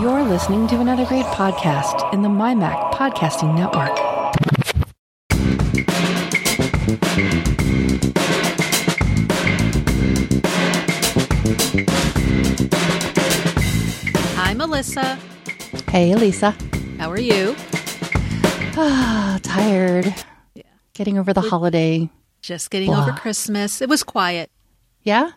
You're listening to another great podcast in the MyMac Podcasting Network. Hi, Melissa. Hey, Elisa. How are you? Ah, tired. Yeah. Getting over the holiday. Just getting Blah. over Christmas. It was quiet. Yeah?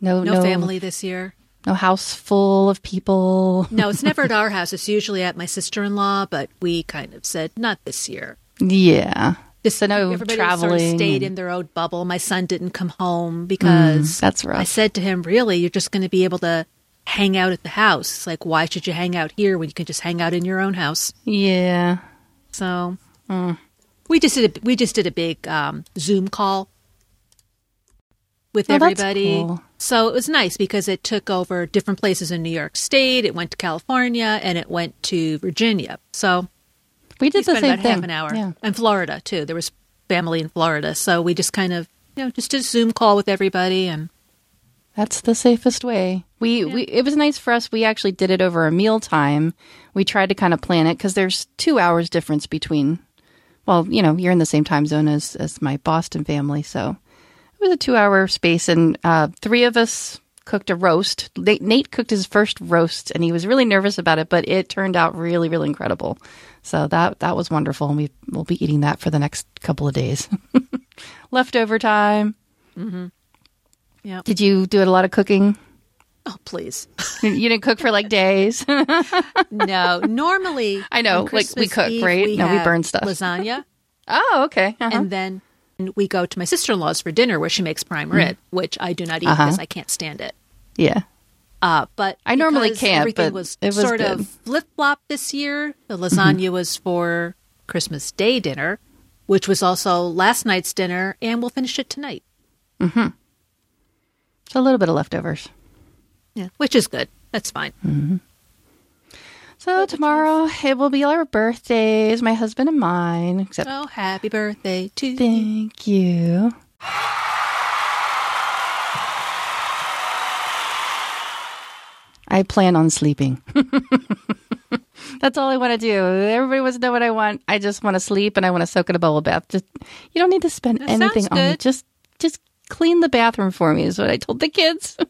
No, No, no, family this year. No house full of people. No, it's never at our house. It's usually at my sister in law, but we kind of said, not this year. Yeah. Just So no everybody traveling Sort of stayed in their own bubble. My son didn't come home because that's rough. I said to him, "Really, you're just going to be able to hang out at the house? It's like, why should you hang out here when you can just hang out in your own house?" Yeah. So we just did a, we just did a big um, Zoom call with Oh, that's everybody. cool. So it was nice because it took over different places in New York State. It went to California and it went to Virginia. So We we did the same about thing. half an hour. Yeah. And Florida too. There was family in Florida, so we just kind of you know just did a Zoom call with everybody and That's the safest way. We, we it was nice for us. We actually did it over a meal time. We tried to kind of plan it because there's two hours difference between. Well, you know, you're in the same time zone as as my Boston family, so it was a two hour space, and uh, three of us cooked a roast. Nate, cooked his first roast, and he was really nervous about it, but it turned out really, really incredible. So that that was wonderful, and we will be eating that for the next couple of days. Leftover time. yeah. Did you do a lot of cooking? Oh please. You didn't cook for like days. no, normally I know, like, we cook, Eve, right? No, we burn stuff. Lasagna. oh, okay. Uh-huh. and then we go to my sister in law's for dinner where she makes prime rib, which I do not eat Uh-huh. because I can't stand it. yeah. Uh, but I normally can't, Everything but was, it was sort good. Mm-hmm. of flip flop this year. The lasagna was for Christmas Day dinner, which was also last night's dinner, and we'll finish it tonight. Mm-hmm. So a little bit of leftovers. Yeah, which is good. That's fine. So tomorrow it will be our birthdays, my husband and mine. Except Oh, happy birthday to you! thank you. I plan on sleeping. That's all I want to do. Everybody wants to know what I want. I just want to sleep and I want to soak in a bubble bath. Just you don't need to spend That anything on it. Just just clean the bathroom for me is what I told the kids.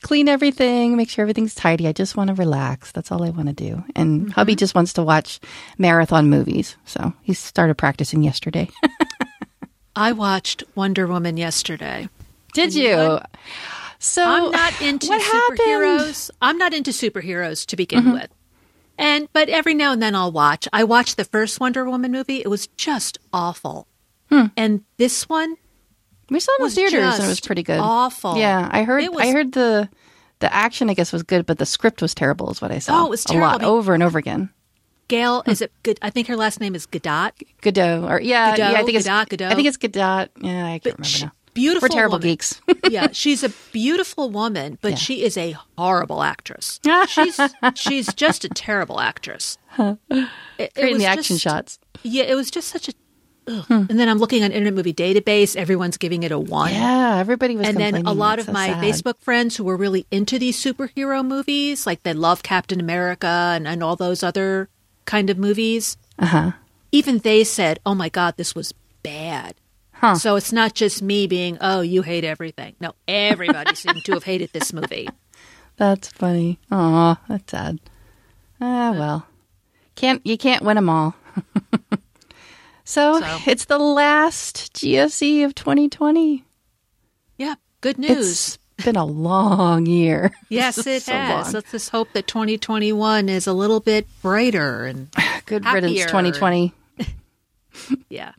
just clean everything, make sure everything's tidy. I just want to relax. That's all I want to do. And Mm-hmm. hubby just wants to watch marathon movies. So he started practicing yesterday. I watched Wonder Woman yesterday. Did you know? So I'm not into what happened? Mm-hmm. superheroes. I'm not into superheroes to begin with. And but every now and then I'll watch. I watched the first Wonder Woman movie. It was just awful. Hmm. And this one We saw it in the theaters and it was pretty good. awful. Yeah, I heard. Was- I heard the the action. I guess was good, but the script was terrible. Is what I saw. Oh, it was a lot terrible. over and over again. Gail is it good? I think her last name is Gadot. Godot, or yeah, Godot, yeah, I think it's Godot, Godot. I think it's Godot. Yeah, I can't But remember she- now. beautiful. We're terrible woman. geeks. yeah, she's a beautiful woman, but Yeah. she is a horrible actress. She's she's just a terrible actress. It, it in was the action just- shots. Yeah, it was just such a. ugh. And then I'm looking on Internet Movie Database. Everyone's giving it a one. Yeah, everybody was. and then a lot of so my sad. Facebook friends who were really into these superhero movies, like they love Captain America and, and all those other kind of movies, Uh-huh. even they said, "Oh my God, this was bad." Huh. So it's not just me being, "Oh, you hate everything." No, everybody seemed to have hated this movie. That's funny. Aw, that's sad. Ah, well, can't you can't win them all. so, So. it's the last GSE of 2020. Yeah, good news. It's been a long year. yes, it so has. long. Let's just hope that 2021 is a little bit brighter and Good riddance, 2020. yeah.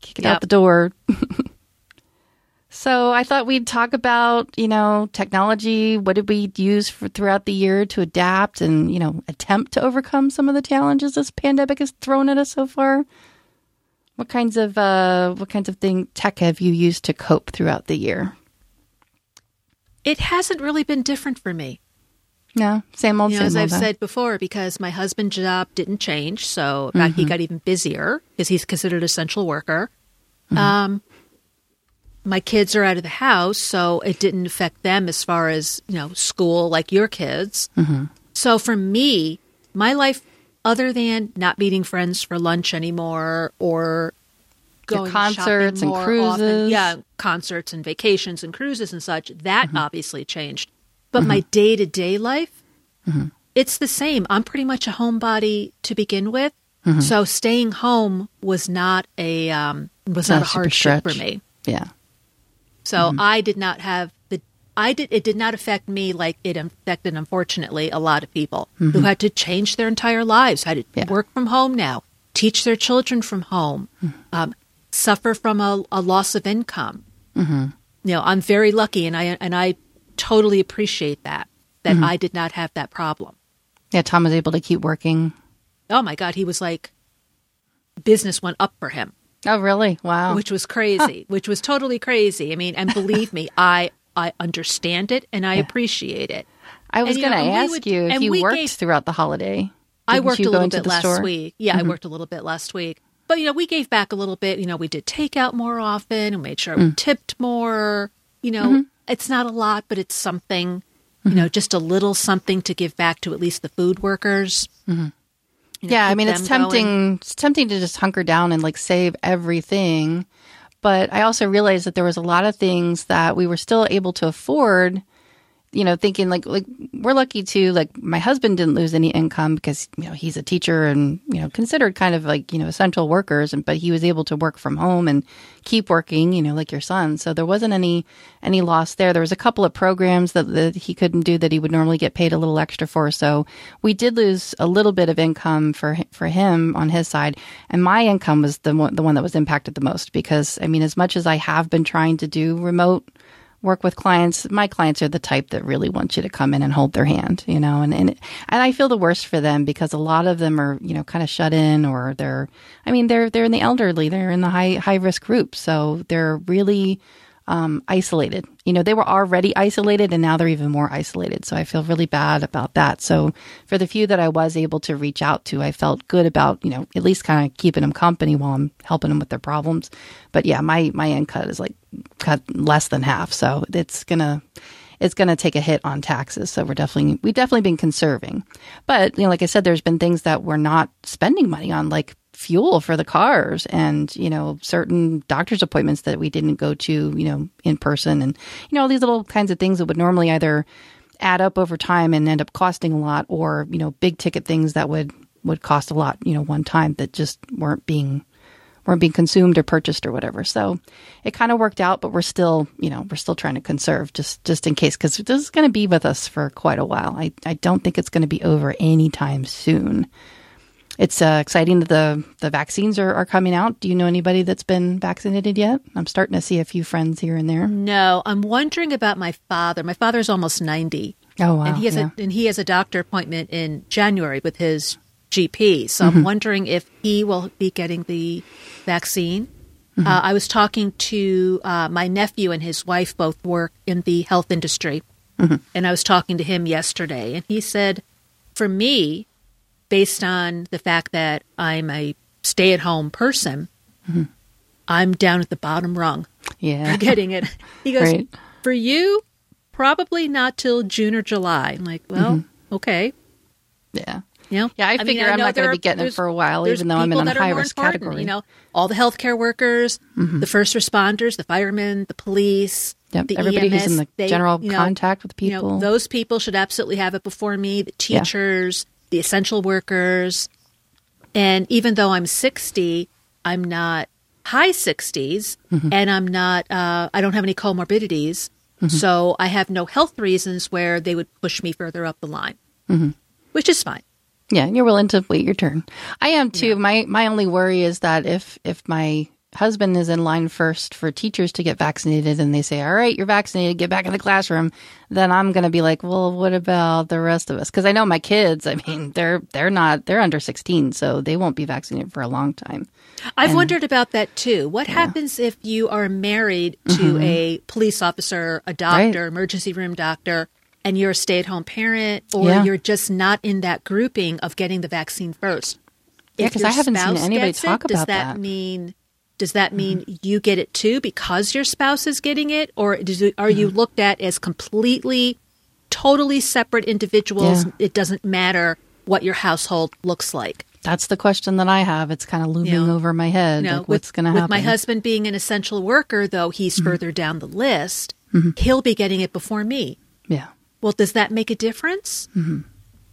Kick it Yep. out the door. so I thought we'd talk about, you know, technology. What did we use for, throughout the year to adapt and, you know, attempt to overcome some of the challenges this pandemic has thrown at us so far? What kinds of uh, what kinds of thing tech have you used to cope throughout the year? It hasn't really been different for me. No, same old, You know, same as old. I've said before, because my husband's job didn't change, so in fact, he got even busier because he's considered an essential worker. Um, my kids are out of the house, so it didn't affect them as far as, you know, school like your kids. Mm-hmm. So for me, my life, other than not meeting friends for lunch anymore or going concerts and more often- cruises. yeah, concerts and vacations and cruises and such, that Mm-hmm. obviously changed. But my day to day life, it's the same. I'm pretty much a homebody to begin with. Mm-hmm. So staying home was not a um, was Not not a hardship for me. Yeah. So Mm-hmm. I did not have I did it did not affect me like it affected unfortunately a lot of people who had to change their entire lives, had to Mm-hmm. Yeah. work from home now, teach their children from home, Mm-hmm. um, suffer from a, a loss of income. Mm-hmm. You know, I'm very lucky, and I and I totally appreciate that that Mm-hmm. I did not have that problem. Yeah, Tom was able to keep working. Oh my God, he was like business went up for him. Oh, really? Wow. which was crazy, which was totally crazy. I mean, and believe me, I I understand it and I appreciate it. I was going to ask would- you if and you worked gave- throughout the holiday. I Didn't worked a little bit last store? Mm-hmm. week. Yeah, I worked a little bit last week. But you know, we gave back a little bit. You know, we did takeout more often and made sure Mm. we tipped more. You know, Mm-hmm. it's not a lot, but it's something. You know, just a little something to give back to at least the food workers. You know, yeah, I mean it's them going. tempting it's tempting to just hunker down and like save everything. But I also realized that there was a lot of things that we were still able to afford, you know, thinking like like we're lucky to like my husband didn't lose any income because, you know, he's a teacher and, you know, considered kind of like, you know, essential workers and but he was able to work from home and keep working, you know, like your son. So there wasn't any any loss there. There was a couple of programs that, that he couldn't do that he would normally get paid a little extra for. So we did lose a little bit of income for for him on his side, and my income was the one, the one that was impacted the most because I mean, as much as I have been trying to do remote work with clients, my clients are the type that really want you to come in and hold their hand, you know, and and and I feel the worst for them because a lot of them are you know kind of shut in or they're I mean they're they're in the elderly, they're in the high high risk group, so they're really um, isolated. You know, they were already isolated and now they're even more isolated. So I feel really bad about that. So for the few that I was able to reach out to, I felt good about, you know, at least kind of keeping them company while I'm helping them with their problems. But yeah, my, my end cut is like cut less than half. So it's going to, it's going to take a hit on taxes. So we're definitely, we've definitely been conserving. But, you know, like I said, there's been things that we're not spending money on, like fuel for the cars and, you know, certain doctor's appointments that we didn't go to, you know, in person and, you know, all these little kinds of things that would normally either add up over time and end up costing a lot or, you know, big ticket things that would, would cost a lot, you know, one time that just weren't being weren't being consumed or purchased or whatever. So it kind of worked out, but we're still, you know, we're still trying to conserve just just in case because this is going to be with us for quite a while. I I don't think it's going to be over anytime soon. It's uh, exciting that the the vaccines are, are coming out. Do you know anybody that's been vaccinated yet? I'm starting to see a few friends here and there. No, I'm wondering about my father. My father's almost 90. Oh wow! and he has yeah. a and he has a doctor appointment in January with his GP. So Mm-hmm. I'm wondering if he will be getting the vaccine. Mm-hmm. Uh, I was talking to uh, my nephew and his wife both work in the health industry, Mm-hmm. and I was talking to him yesterday, and he said, for me, based on the fact that I'm a stay-at-home person, Mm-hmm. I'm down at the bottom rung yeah. getting it. He goes, Right. for you, probably not till June or July. I'm like, well, Mm-hmm. okay. yeah. You know, Yeah, I mean, figure I'm know not gonna be getting it for a while, even though I'm in people are more high-risk category. Mm-hmm. You know, all the healthcare workers, the first responders, the firemen, the police, Yep, the everybody who's in the they- general you know, contact with You know, people. those people should absolutely have it before me. The teachers, the essential workers, and even though I'm 60, I'm not high 60s, Mm-hmm. and I'm not. Uh, I don't have any comorbidities, Mm-hmm. so I have no health reasons where they would push me further up the line, Mm-hmm. which is fine. Yeah, you're willing to wait your turn. I am too. My my only worry is that if if my husband is in line first for teachers to get vaccinated and they say, "All right, you're vaccinated, get back in the classroom," then I'm going to be like, "Well, what about the rest of us?" Cuz I know my kids, I mean, they're they're not they're under 16, so they won't be vaccinated for a long time. I've wondered about that too. What happens if you are married to Mm-hmm. a police officer, a doctor, emergency room doctor, and you're a stay at home parent, or Yeah. you're just not in that grouping of getting the vaccine first? Yeah, 'cause your I haven't seen anybody talk it, does about that, that. mean does that mean mm-hmm. you get it too because your spouse is getting it? Or it, are you mm-hmm. looked at as completely, totally separate individuals? Yeah. It doesn't matter what your household looks like. That's the question that I have. It's kind of looming you know, over my head. You know, like, what's going to happen? With my husband being an essential worker, though, he's mm-hmm. further down the list. Mm-hmm. He'll be getting it before me. Yeah. Well, does that make a difference? Mm-hmm.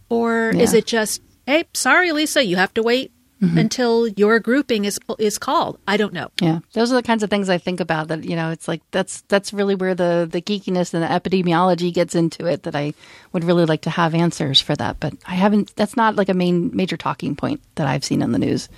Or yeah. is it just, hey, sorry, Lisa, you have to wait mm-hmm. until your grouping is is called. I don't know. Yeah, those are the kinds of things I think about. That you know, it's like that's that's really where the the geekiness and the epidemiology gets into it. That I would really like to have answers for that, but I haven't. That's not like a main major talking point that I've seen in the news.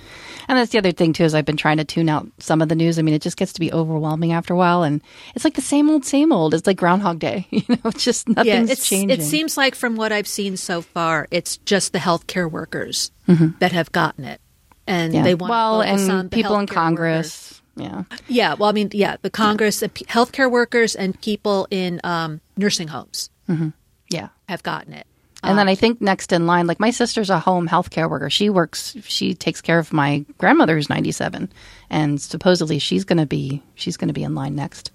And that's the other thing too is I've been trying to tune out some of the news. I mean, it just gets to be overwhelming after a while, and it's like the same old, same old. It's like Groundhog Day. You know, it's just nothing's yeah, changing. It seems like from what I've seen so far, it's just the healthcare workers mm-hmm. that have gotten it and yeah. they want well, and people in Congress. Workers. Yeah, yeah. Well, I mean, yeah, the Congress, yeah. healthcare workers, and people in um, nursing homes. Mm-hmm. Yeah, have gotten it. And um, then I think next in line, like my sister's a home healthcare worker. She works, she takes care of my grandmother who's 97. And supposedly she's going to be, she's going to be in line next.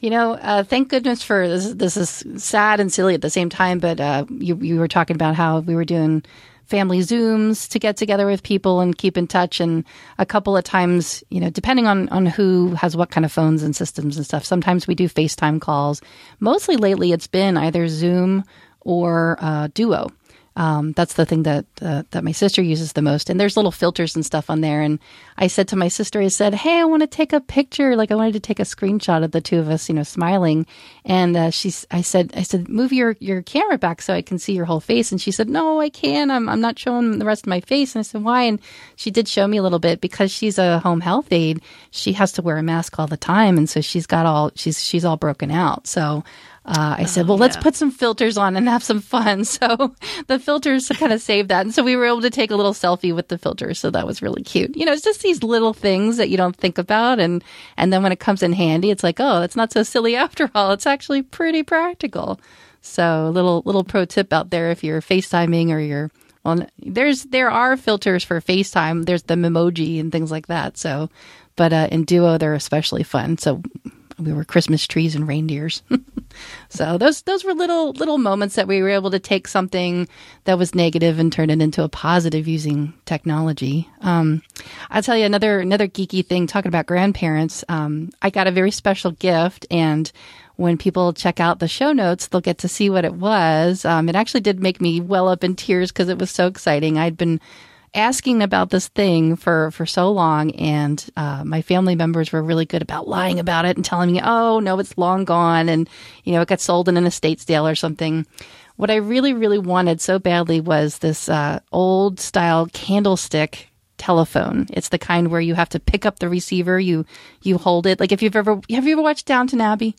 You know, uh, thank goodness for this. This is sad and silly at the same time, but uh, you, you were talking about how we were doing family Zooms to get together with people and keep in touch. And a couple of times, you know, depending on, on who has what kind of phones and systems and stuff, sometimes we do FaceTime calls. Mostly lately, it's been either Zoom or uh, Duo. Um, that's the thing that uh, that my sister uses the most. And there's little filters and stuff on there. And I said to my sister, I said, "Hey, I want to take a picture. Like I wanted to take a screenshot of the two of us, you know, smiling." And uh, I said, I said, "Move your your camera back so I can see your whole face." And she said, "No, I can't. I'm I'm not showing the rest of my face." And I said, "Why?" And she did show me a little bit because she's a home health aide. She has to wear a mask all the time, and so she's got all she's she's all broken out. So uh, I said, oh, well, yeah. let's put some filters on and have some fun. So the filters kind of saved that. And so we were able to take a little selfie with the filters. So that was really cute. You know, it's just these little things that you don't think about. And, and then when it comes in handy, it's like, oh, it's not so silly after all. It's actually pretty practical. So little, little pro tip out there if you're FaceTiming or you're, well, there's, there are filters for FaceTime. There's the Memoji and things like that. So, but uh, in Duo, they're especially fun. So we were Christmas trees and reindeers. so those those were little little moments that we were able to take something that was negative and turn it into a positive using technology. Um, I'll tell you another another geeky thing. Talking about grandparents, um, I got a very special gift, and when people check out the show notes, they'll get to see what it was. Um, it actually did make me well up in tears because it was so exciting. I'd been asking about this thing for for so long, and uh, my family members were really good about lying about it and telling me, "Oh no, it's long gone," and you know it got sold in an estate sale or something. What I really, really wanted so badly was this uh, old style candlestick telephone. It's the kind where you have to pick up the receiver, you you hold it. Like if you've ever have you ever watched Downton Abbey?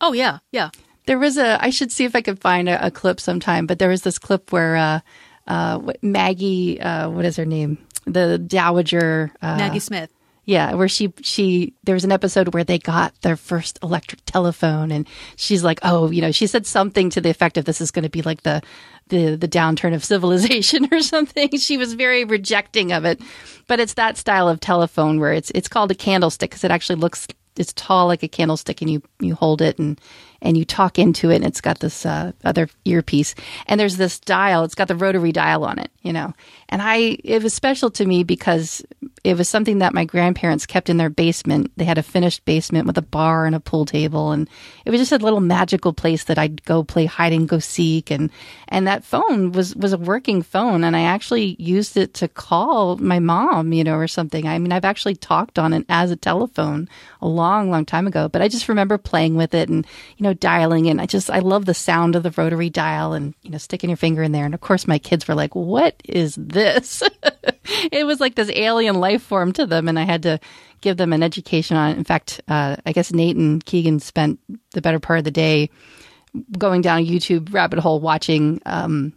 Oh yeah, yeah. There was a I should see if I could find a, a clip sometime, but there was this clip where uh, uh, Maggie, uh, what is her name? The Dowager uh, Maggie Smith. Yeah, where she she there was an episode where they got their first electric telephone, and she's like, oh, you know, she said something to the effect of this is going to be like the the the downturn of civilization or something. She was very rejecting of it, but it's that style of telephone where it's it's called a candlestick because it actually looks it's tall like a candlestick, and you you hold it and and you talk into it and it's got this uh, other earpiece. And there's this dial. It's got the rotary dial on it you know. And i it was special to me because it was something that my grandparents kept in their basement. They had a finished basement with a bar and a pool table and it was just a little magical place that i'd go play hide and go seek. And and that phone was was a working phone and i actually used it to call my mom you know or something. I mean i've actually talked on it as a telephone a long long time ago but i just remember playing with it and you know know, dialing in. I just, I love the sound of the rotary dial and, you know, sticking your finger in there. And of course, my kids were like, what is this? it was like this alien life form to them. And I had to give them an education on it. In fact, uh, I guess Nate and Keegan spent the better part of the day going down a YouTube rabbit hole watching, um,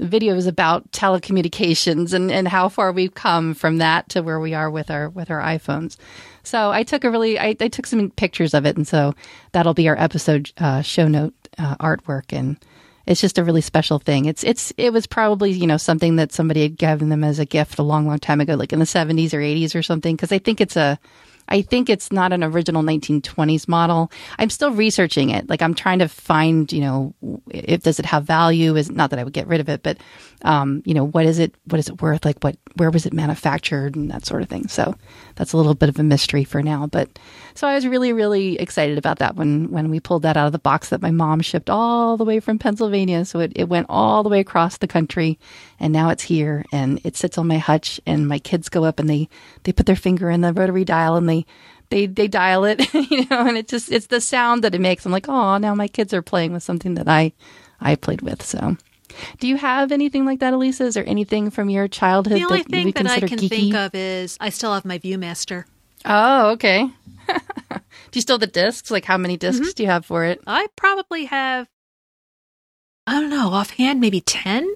videos about telecommunications and, and how far we've come from that to where we are with our with our iPhones. So I took a really, I, I took some pictures of it, and so that'll be our episode uh, show note uh, artwork, and it's just a really special thing. It's it's it was probably you know something that somebody had given them as a gift a long long time ago, like in the seventies or eighties or something. Because I think it's a I think it's not an original 1920s model. I'm still researching it. Like I'm trying to find, you know, if does it have value? Is not that I would get rid of it, but um, you know, what is it? What is it worth? Like what? Where was it manufactured and that sort of thing. So that's a little bit of a mystery for now. But so I was really, really excited about that when when we pulled that out of the box that my mom shipped all the way from Pennsylvania. So it, it went all the way across the country, and now it's here and it sits on my hutch. And my kids go up and they they put their finger in the rotary dial and they they they dial it, you know, and it just it's the sound that it makes. I'm like, oh, now my kids are playing with something that I I played with. So, do you have anything like that, Elisa? Is there anything from your childhood The only that thing that I can geeky? think of is I still have my ViewMaster. Oh, okay. Do you still have the discs? Like, how many discs Mm-hmm. do you have for it? I probably have, I don't know, offhand, maybe 10.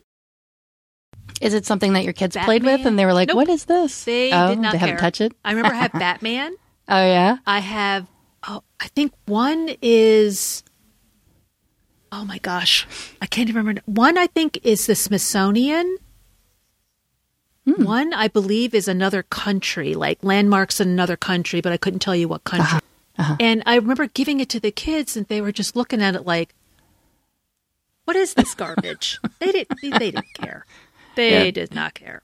Is it something that your kids played with, and they were like, Nope. "What is this?" They oh, did not They haven't touched it. I remember I have Batman. Oh yeah. I have, oh, I think one is, oh my gosh, I can't even remember. One, I think, is the Smithsonian. Hmm. One, I believe, is another country, like landmarks in another country, but I couldn't tell you what country. Uh-huh. And I remember giving it to the kids, and they were just looking at it like, "What is this garbage?" they didn't. They, they didn't care. They Yeah. did not care.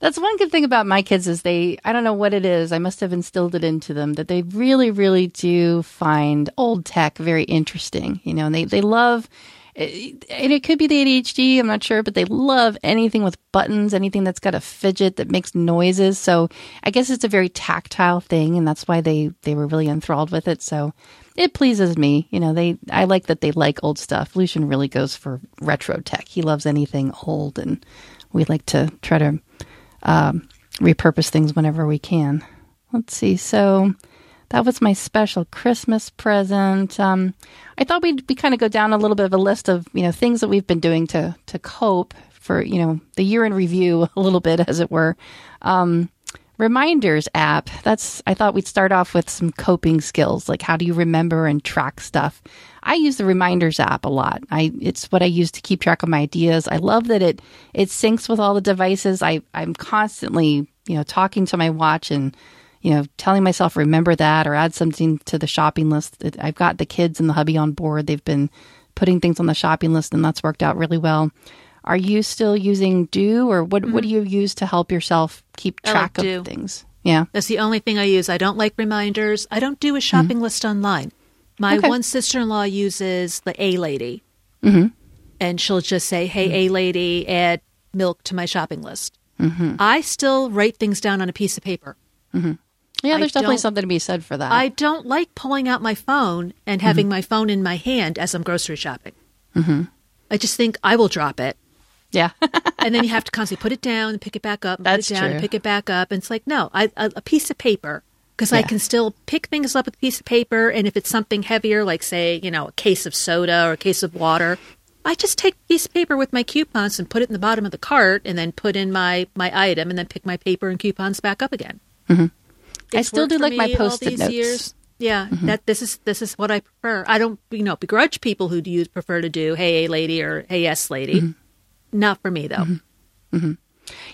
That's one good thing about my kids is they I don't know what it is. I must have instilled it into them that they really really do find old tech very interesting, you know, and they they love and it could be the ADHD, I'm not sure, but they love anything with buttons, anything that's got a fidget that makes noises. So I guess it's a very tactile thing, and that's why they they were really enthralled with it. So it pleases me, you know. They I like that they like old stuff. Lucian really goes for retro tech. He loves anything old, and we like to try to um, repurpose things whenever we can. Let's see. So that was my special Christmas present. Um, I thought we'd we kind of go down a little bit of a list of you know things that we've been doing to to cope for you know the year in review a little bit as it were. Um, reminders app. That's I thought we'd start off with some coping skills like how do you remember and track stuff. I use the reminders app a lot. I it's what I use to keep track of my ideas. I love that it it syncs with all the devices. I I'm constantly, you know, talking to my watch and you know, telling myself remember that or add something to the shopping list. I've got the kids and the hubby on board. They've been putting things on the shopping list and that's worked out really well. Are you still using Do or what what do you use to help yourself keep Mm-hmm. Like track Do. of things? Yeah. That's the only thing I use. I don't like reminders. I don't do a shopping list online. My Okay. one sister in law uses the A Lady. Mm-hmm. And she'll just say, hey, A Lady, add milk to my shopping list. Mm-hmm. I still write things down on a piece of paper. Yeah, I there's definitely something to be said for that. I don't like pulling out my phone and having my phone in my hand as I'm grocery shopping. Mm-hmm. I just think I will drop it. yeah. and then you have to constantly put it down and pick it back up and That's put it down true. and pick it back up and it's like no I, a, a piece of paper because i can still pick things up with a piece of paper and if it's something heavier like say you know a case of soda or a case of water i just take a piece of paper with my coupons and put it in the bottom of the cart and then put in my my item and then pick my paper and coupons back up again I still do like my post-it notes. years. Yeah, mm-hmm. that this is this is what I prefer. I don't you know begrudge people who do use prefer to do hey a lady or hey yes lady. Mm-hmm. Not for me though. Mm-hmm.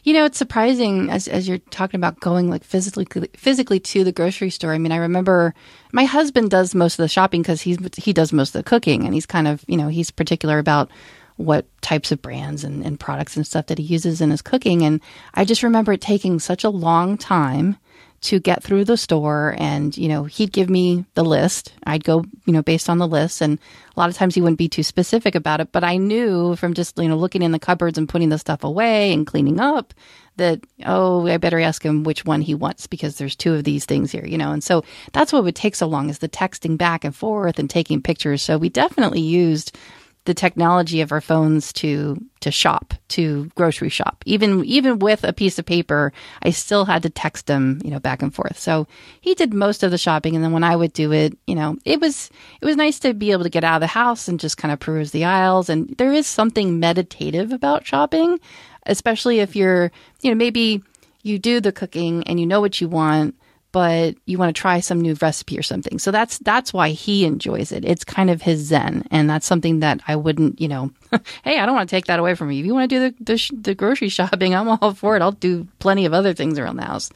You know, it's surprising as as you're talking about going like physically physically to the grocery store. I mean, I remember my husband does most of the shopping because he's he does most of the cooking, and he's kind of you know he's particular about what types of brands and, and products and stuff that he uses in his cooking. And I just remember it taking such a long time to get through the store and you know he'd give me the list. I'd go you know based on the list and a lot of times he wouldn't be too specific about it but i knew from just you know looking in the cupboards and putting the stuff away and cleaning up that oh i better ask him which one he wants because there's two of these things here you know? And so that's what would take so long is the texting back and forth and taking pictures. So we definitely used the technology of our phones to to shop to grocery shop. Even even with a piece of paper i still had to text him you know back and forth. So he did most of the shopping and then when i would do it you know it was it was nice to be able to get out of the house and just kind of peruse the aisles. And there is something meditative about shopping especially if you're you know maybe you do the cooking and you know what you want but you want to try some new recipe or something. So that's that's why he enjoys it. It's kind of his zen, and that's something that I wouldn't, you know, hey, I don't want to take that away from you. If you want to do the, the, the grocery shopping, I'm all for it. I'll do plenty of other things around the house.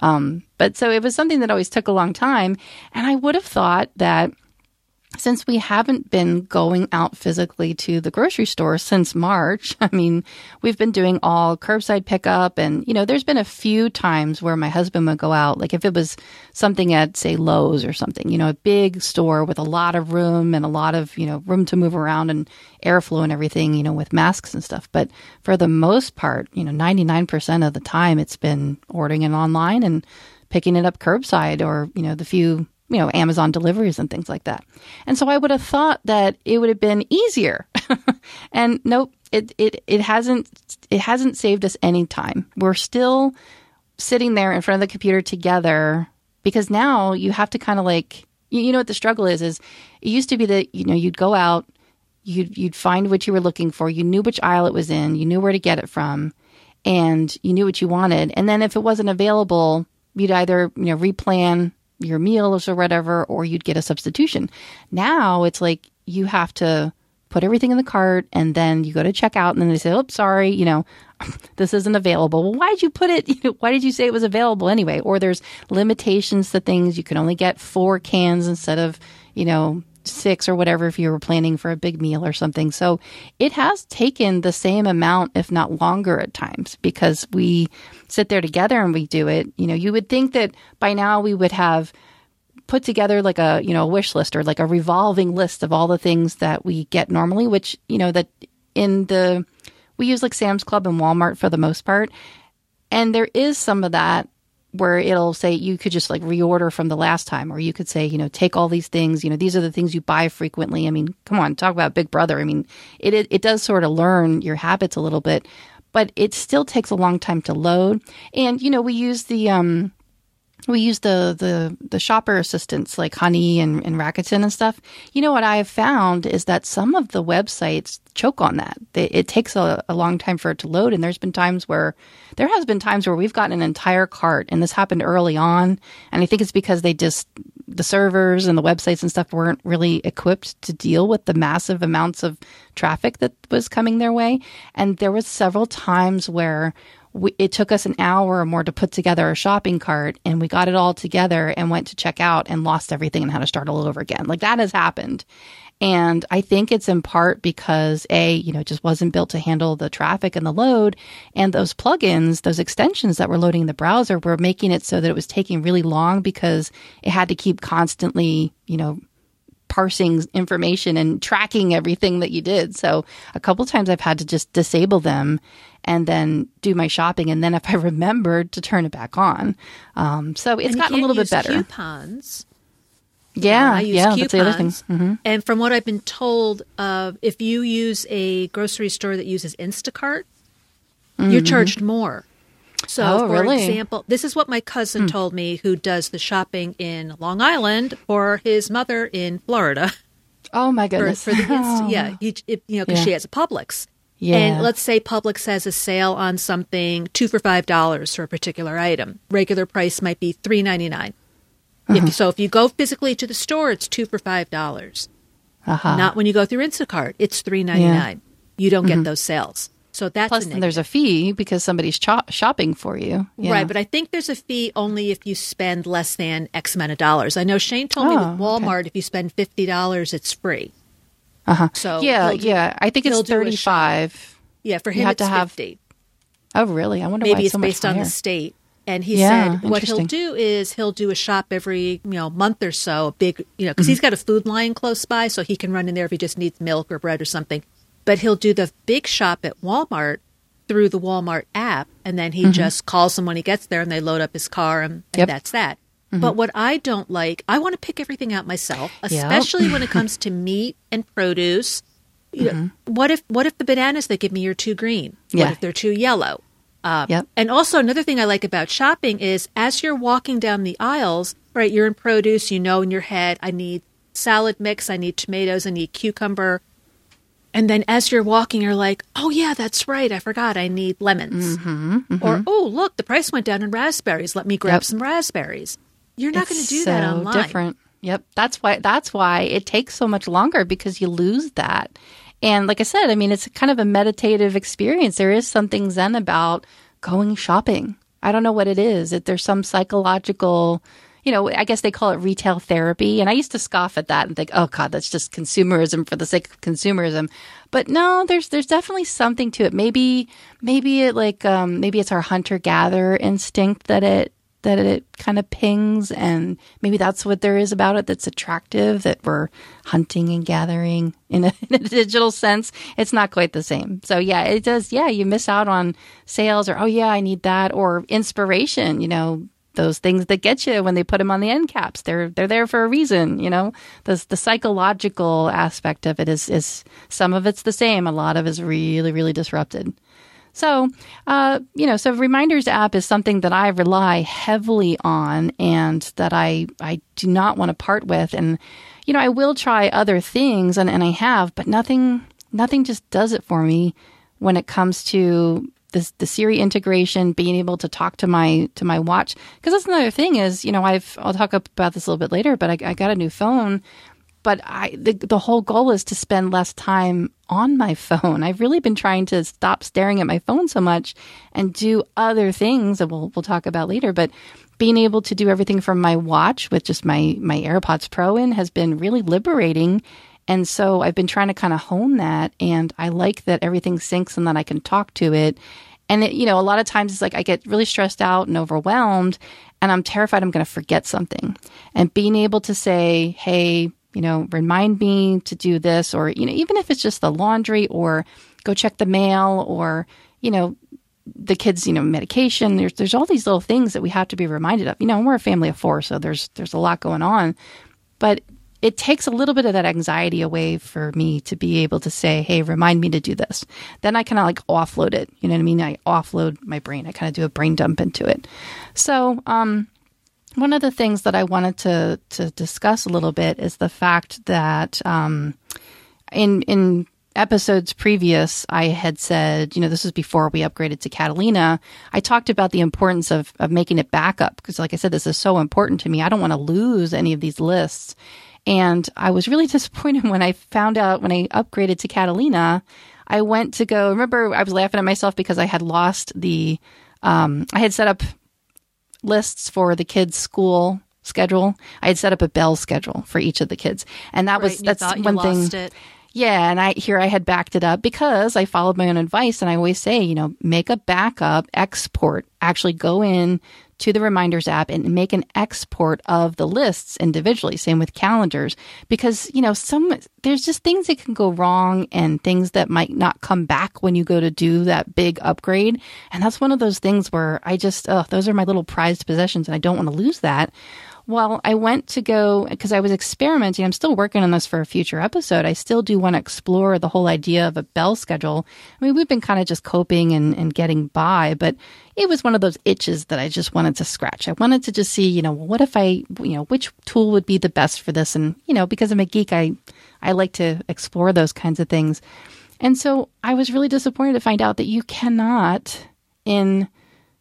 Um, but so it was something that always took a long time, and I would have thought that since we haven't been going out physically to the grocery store since March, I mean, we've been doing all curbside pickup. And, you know, there's been a few times where my husband would go out, like if it was something at, say, Lowe's or something, you know, a big store with a lot of room and a lot of, you know, room to move around and airflow and everything, you know, with masks and stuff. But for the most part, you know, 99% of the time it's been ordering it online and picking it up curbside or, you know, the few you know, Amazon deliveries and things like that. And so I would have thought that it would have been easier. and nope, it, it, it hasn't, it hasn't saved us any time. We're still sitting there in front of the computer together because now you have to kind of like, you, you know what the struggle is, is it used to be that, you know, you'd go out, you'd, you'd find what you were looking for. You knew which aisle it was in. You knew where to get it from and you knew what you wanted. And then if it wasn't available, you'd either, you know, replan your meals or whatever, or you'd get a substitution. Now it's like you have to put everything in the cart and then you go to check out and then they say, oh, sorry, you know, this isn't available. Well, why did you put it? You know, why did you say it was available anyway? Or there's limitations to things. You can only get four cans instead of, you know, six or whatever if you were planning for a big meal or something. So it has taken the same amount, if not longer at times, because we sit there together and we do it. You know, you would think that by now we would have put together like a, you know, a wish list or like a revolving list of all the things that we get normally, which, you know, that in the, we use like Sam's Club and Walmart for the most part. And there is some of that where it'll say you could just like reorder from the last time, or you could say, you know, take all these things, you know, these are the things you buy frequently. I mean, come on, talk about Big Brother. I mean, it, it, it does sort of learn your habits a little bit, but it still takes a long time to load. And, you know, we use the, um, we use the, the, the shopper assistants like Honey and, and Rakuten and stuff. You know what I have found is that some of the websites choke on that. It takes a, a long time for it to load. And there's been times where there has been times where we've gotten an entire cart and this happened early on. And I think it's because they just, the servers and the websites and stuff weren't really equipped to deal with the massive amounts of traffic that was coming their way. And there was several times where we, it took us an hour or more to put together a shopping cart and we got it all together and went to check out and lost everything and had to start all over again. Like that has happened. And I think it's in part because A, you know, it just wasn't built to handle the traffic and the load. And those plugins, those extensions that were loading the browser were making it so that it was taking really long because it had to keep constantly, you know, parsing information and tracking everything that you did. So a couple times I've had to just disable them and then do my shopping. And then if I remembered to turn it back on. Um, so it's gotten a little bit better. Coupons. Yeah, I use yeah, coupons. that's the other thing. Mm-hmm. And from what I've been told, uh, if you use a grocery store that uses Instacart, mm-hmm. you're charged more. So, oh, for really? example, this is what my cousin Hmm. told me, who does the shopping in Long Island for his mother in Florida. Oh my goodness. for the inst- yeah, he, it, you know, because Yeah. she has a Publix. Yeah. And let's say Publix has a sale on something two for five dollars for a particular item. Regular price might be three ninety nine. Uh-huh. If so, if you go physically to the store, it's two for five dollars. uh-huh. Not when you go through Instacart, it's three ninety nine. You don't get those sales. So that's Mm-hmm. Plus, a there's a fee because somebody's cho- shopping for you. Yeah. Right, but I think there's a fee only if you spend less than X amount of dollars. I know Shane told me Oh, with Walmart, if you spend fifty dollars, it's free. Uh-huh. So yeah, do- yeah. I think it's 35. Yeah, for You him have it's to have- fifty. Oh, really? I wonder why Maybe it's so based on the state. And he Yeah, said what he'll do is he'll do a shop every you know month or so, a big you know because Mm-hmm. he's got a food line close by, so he can run in there if he just needs milk or bread or something. But he'll do the big shop at Walmart through the Walmart app, and then he Mm-hmm. just calls them when he gets there, and they load up his car, and, and Yep. That's that. But what I don't like, I want to pick everything out myself, Yep. especially when it comes to meat and produce. You know, what if what if the bananas they give me are too green? Mm-hmm. Yeah. What if they're too yellow? Um, Yep. And also another thing I like about shopping is as you're walking down the aisles, right? You're in produce, you know in your head, I need salad mix, I need tomatoes, I need cucumber. And then as you're walking, you're like, oh yeah, that's right, I forgot, I need lemons. Mm-hmm, Or oh look, the price went down in raspberries. Let me grab Yep. some raspberries. You're not going to do so that online. Different. Yep. That's why that's why it takes so much longer because you lose that. And like I said, I mean it's kind of a meditative experience. There is something zen about going shopping. I don't know what it is. That there's some psychological you know, I guess they call it retail therapy. And I used to scoff at that and think, oh God, that's just consumerism for the sake of consumerism. But no, there's there's definitely something to it. Maybe maybe it like um, maybe it's our hunter gatherer instinct that it that it kind of pings and maybe that's what there is about it that's attractive that we're hunting and gathering in a, in a, digital sense. It's not quite the same. So yeah it does yeah you miss out on sales or oh yeah i need that or inspiration you know those things that get you when they put them on the end caps. They're they're there for a reason you know? The the psychological aspect of it is is some of it's the same. A lot of is really really disrupted so, uh, you know, so Reminders app is something that I rely heavily on and that I, I do not want to part with. And, you know, I will try other things and, and I have, but nothing, nothing just does it for me when it comes to this, the Siri integration, being able to talk to my, to my watch. Cause that's another thing is, you know, I've, I'll talk about this a little bit later, but I, I got a new phone but I the, the whole goal is to spend less time on my phone. I've really been trying to stop staring at my phone so much and do other things that we'll we'll talk about later. But being able to do everything from my watch with just my my AirPods Pro in has been really liberating. And so I've been trying to kind of hone that and I like that everything syncs and that I can talk to it. And it, you know, a lot of times it's like I get really stressed out and overwhelmed and I'm terrified I'm going to forget something. And being able to say, "Hey, you know, remind me to do this, or, you know, even if it's just the laundry or go check the mail or, you know, the kids, you know, medication. There's there's all these little things that we have to be reminded of. You know, we're a family of four, so there's there's a lot going on. But it takes a little bit of that anxiety away for me to be able to say, "Hey, remind me to do this." Then I kind of like offload it. You know what I mean? I offload my brain. I kind of do a brain dump into it. So, um, one of the things that I wanted to to discuss a little bit is the fact that um, in in episodes previous, I had said, you know, this was before we upgraded to Catalina. I talked about the importance of of making it backup because, like I said, this is so important to me. I don't want to lose any of these lists. And I was really disappointed when I found out when I upgraded to Catalina. I went to go. Remember, I was laughing at myself because I had lost the. Um, I had set up lists for the kids' school schedule. I had set up a bell schedule for each of the kids, and that right, was that's one thing. It. Yeah, and I here I had backed it up because I followed my own advice, and I always say, you know, make a backup, export, actually go in to the reminders app and make an export of the lists individually. Same with calendars, because, you know, some, there's just things that can go wrong and things that might not come back when you go to do that big upgrade. And that's one of those things where I just, oh, those are my little prized possessions and I don't want to lose that. Well, I went to go because I was experimenting. I'm still working on this for a future episode. I still do want to explore the whole idea of a bell schedule. I mean, we've been kind of just coping and, and getting by, but it was one of those itches that I just wanted to scratch. I wanted to just see, you know, what if I, you know, which tool would be the best for this? And, you know, because I'm a geek, I, I like to explore those kinds of things. And so I was really disappointed to find out that you cannot in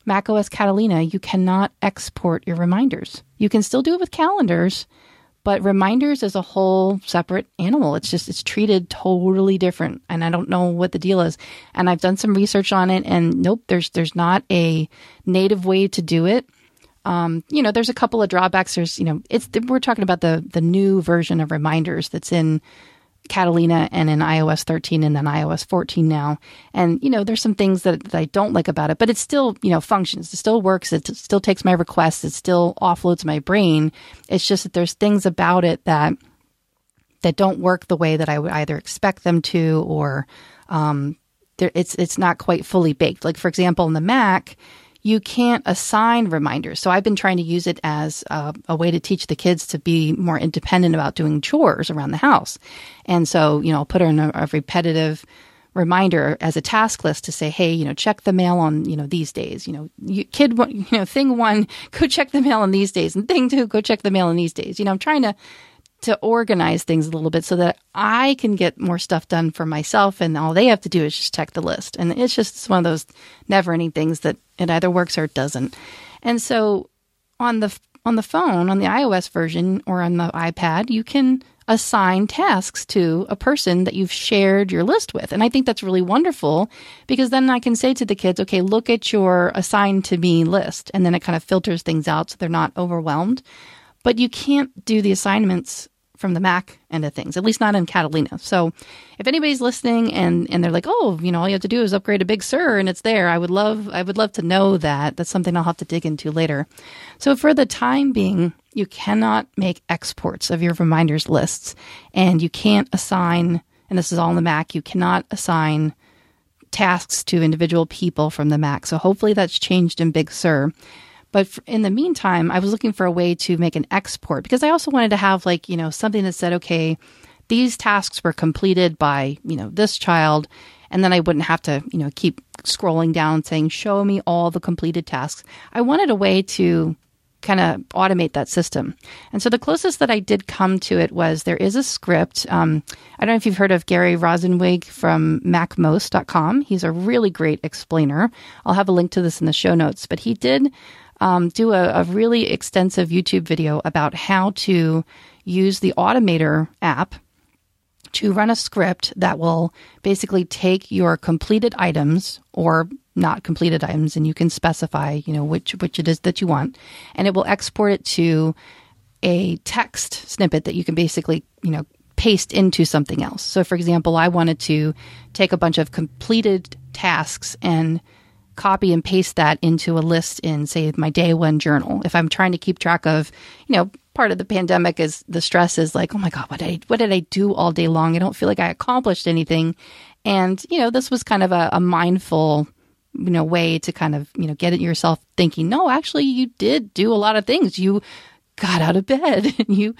macOS Catalina, you cannot export your reminders. You can still do it with calendars, but reminders is a whole separate animal. It's just it's treated totally different, and I don't know what the deal is. And I've done some research on it, and nope, there's there's not a native way to do it. Um, you know, there's a couple of drawbacks. There's you know, it's we're talking about the the new version of reminders that's in Catalina and in iOS 13 and then iOS 14 now. And, you know, there's some things that, that, I don't like about it, but it still, you know, functions. It still works. It still takes my requests. It still offloads my brain. It's just that there's things about it that, that don't work the way that I would either expect them to or, um, it's, it's not quite fully baked. Like, for example, in the Mac, you can't assign reminders. So I've been trying to use it as a, a, way to teach the kids to be more independent about doing chores around the house. And so, you know, I'll put in a, a repetitive reminder as a task list to say, hey, you know, check the mail on, you know, these days. You know, you, kid you know, thing one, go check the mail on these days, and thing two, go check the mail on these days. You know, I'm trying to to organize things a little bit so that I can get more stuff done for myself and all they have to do is just check the list. And it's just one of those never ending things that it either works or it doesn't. And so on the on the phone, on the iOS version or on the iPad, you can assign tasks to a person that you've shared your list with. And I think that's really wonderful because then I can say to the kids, okay, look at your assigned to me list. And then it kind of filters things out so they're not overwhelmed. But you can't do the assignments from the Mac end of things, at least not in Catalina. So if anybody's listening and, and they're like, oh, you know, all you have to do is upgrade a Big Sur and it's there, I would love I would love to know that. That's something I'll have to dig into later. So for the time being, you cannot make exports of your reminders lists and you can't assign and this is all in the Mac, you cannot assign tasks to individual people from the Mac. So hopefully that's changed in Big Sur. But in the meantime, I was looking for a way to make an export because I also wanted to have like, you know, something that said, okay, these tasks were completed by, you know, this child. And then I wouldn't have to, you know, keep scrolling down saying, show me all the completed tasks. I wanted a way to kind of automate that system. And so the closest that I did come to it was there is a script. Um, I don't know if you've heard of Gary Rosenzweig from macmost.com. He's a really great explainer. I'll have a link to this in the show notes, but he did um, do a, a really extensive YouTube video about how to use the Automator app to run a script that will basically take your completed items or not completed items and you can specify you know which which it is that you want and it will export it to a text snippet that you can basically you know paste into something else. So for example i wanted to take a bunch of completed tasks and copy and paste that into a list in, say, my day one journal. If I'm trying to keep track of, you know, part of the pandemic is the stress is like, oh my God, what did I, what did I do all day long? I don't feel like I accomplished anything. And, you know, this was kind of a, a mindful, you know, way to kind of, you know, get it yourself thinking, no, actually, you did do a lot of things. You got out of bed and you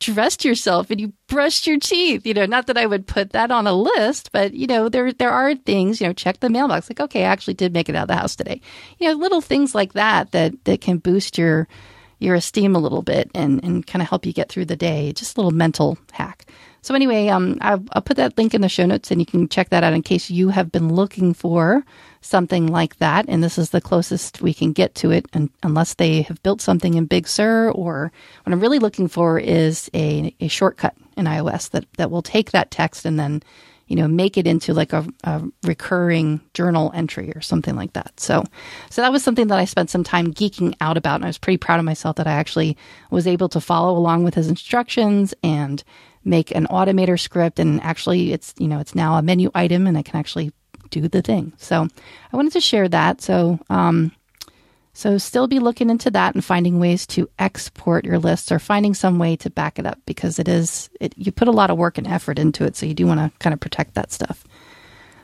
dressed yourself and you brushed your teeth. You know, not that I would put that on a list, but you know, there there are things. You know, check the mailbox. Like, okay, I actually did make it out of the house today. You know, little things like that that that can boost your your esteem a little bit and and kind of help you get through the day. Just a little mental hack. So anyway, um, I'll, I'll put that link in the show notes, and you can check that out in case you have been looking for something like that. And this is the closest we can get to it, and, unless they have built something in Big Sur. Or what I'm really looking for is a, a shortcut in iOS that that will take that text and then you know, make it into like a, a, recurring journal entry or something like that. So, so that was something that I spent some time geeking out about, and I was pretty proud of myself that I actually was able to follow along with his instructions and make an automator script and actually it's you know it's now a menu item and I can actually do the thing. So I wanted to share that. So um, so still be looking into that and finding ways to export your lists or finding some way to back it up because it is it, you put a lot of work and effort into it. So you do want to kind of protect that stuff.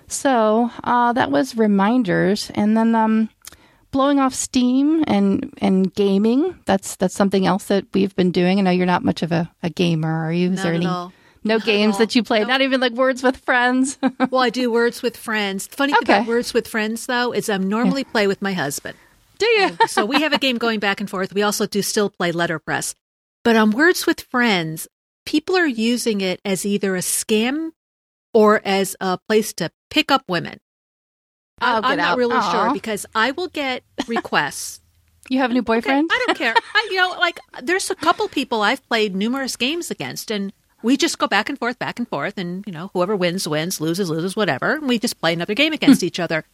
So uh, that was reminders, and then um, blowing off steam and and gaming. That's that's something else that we've been doing. I know you're not much of a, a gamer, are you? Is not there any all. No games that you play? Nope. Not even like Words with Friends. well, I do words with friends. Funny thing Okay. about words with friends, though, is I normally play with my husband. do you? so we have a game going back and forth. We also do still play letterpress. But on Words with Friends, people are using it as either a scam or as a place to pick up women. I- Oh, I'm not really Aw. sure because I will get requests. You have a new Okay, boyfriend? I don't care. I, you know, like there's a couple people I've played numerous games against, and we just go back and forth, back and forth, and you know, whoever wins wins, loses loses, whatever. And we just play another game against hmm. each other.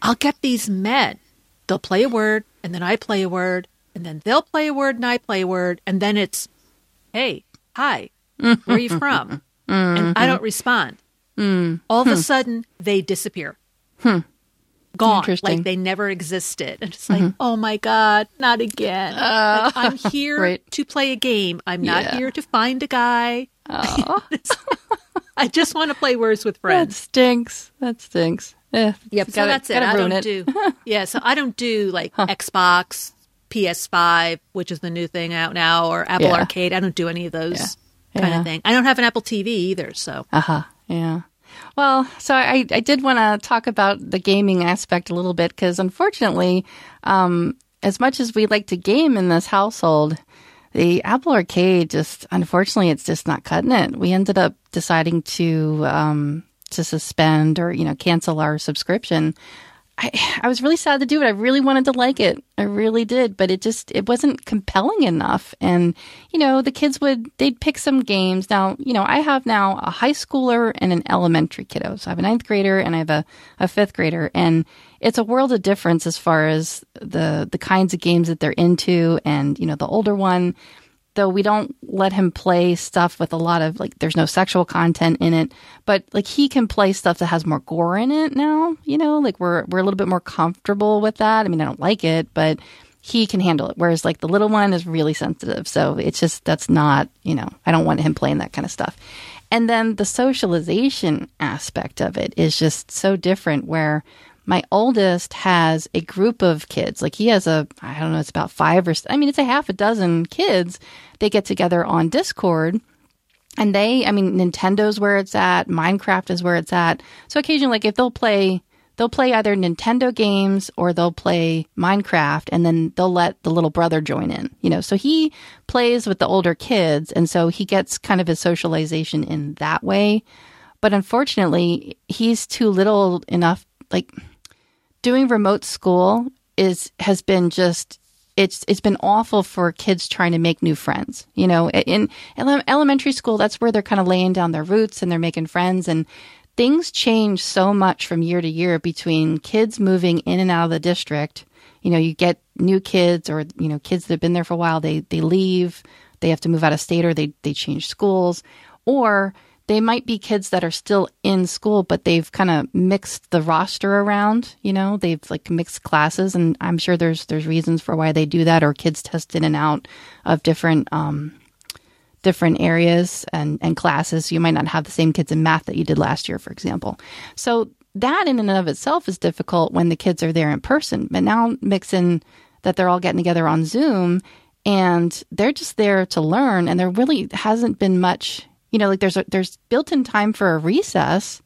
I'll get these men. They'll play a word, and then I play a word, and then they'll play a word, and I play a word, and then it's, hey, hi, where are you from? Mm-hmm. And I don't respond. Mm-hmm. All of a hmm. sudden, they disappear. Hmm. Gone, like they never existed. And it's like, oh my God, not again. Like, I'm here Right. to play a game. I'm not Yeah. here to find a guy. Oh, I just want to play words with that friends. stinks. That stinks. Eh, Yep. So gotta- that's it. I don't it. do. Yeah. So I don't do like Xbox, PS5, which is the new thing out now, or Apple Yeah. Arcade. I don't do any of those Yeah. kind Yeah. of thing. I don't have an Apple TV either. So Uh huh. Yeah. Well, so I, I did want to talk about the gaming aspect a little bit because unfortunately, um, as much as we like to game in this household, the Apple Arcade just unfortunately it's just not cutting it. We ended up deciding to um, to suspend or you know cancel our subscription. I, I was really sad to do it. I really wanted to like it. I really did, but it just it wasn't compelling enough. And you know, the kids would they'd pick some games. Now, you know, I have now a high schooler and an elementary kiddo. So I have a ninth grader and I have a, a fifth grader, and it's a world of difference as far as the the kinds of games that they're into. And you know, the older one though we don't let him play stuff with a lot of like there's no sexual content in it but like he can play stuff that has more gore in it now you know? Like we're we're a little bit more comfortable with that. I mean i don't like it but he can handle it whereas like the little one is really sensitive so it's just that's not you know i don't want him playing that kind of stuff. And then the socialization aspect of it is just so different where my oldest has a group of kids. Like he has a, I don't know, it's about five or, I mean, it's a half a dozen kids. They get together on Discord and they, I mean, Nintendo's where it's at, Minecraft is where it's at. So occasionally, like if they'll play, they'll play either Nintendo games or they'll play Minecraft and then they'll let the little brother join in, you know. So he plays with the older kids and so he gets kind of his socialization in that way. But unfortunately, he's too little enough like doing remote school is has been just it's it's been awful for kids trying to make new friends. You know, in, in elementary school, that's where they're kind of laying down their roots and they're making friends. And things change so much from year to year between kids moving in and out of the district. You know, you get new kids or you know kids that have been there for a while. They they leave, they have to move out of state or they they change schools, or they might be kids that are still in school, but they've kind of mixed the roster around. You know, they've like mixed classes, and I'm sure there's there's reasons for why they do that, or kids test in and out of different um, different areas and and classes. You might not have the same kids in math that you did last year, for example. So that in and of itself is difficult when the kids are there in person. But now mix in that they're all getting together on Zoom and they're just there to learn and there really hasn't been much you know, like there's a, there's built-in time for a recess,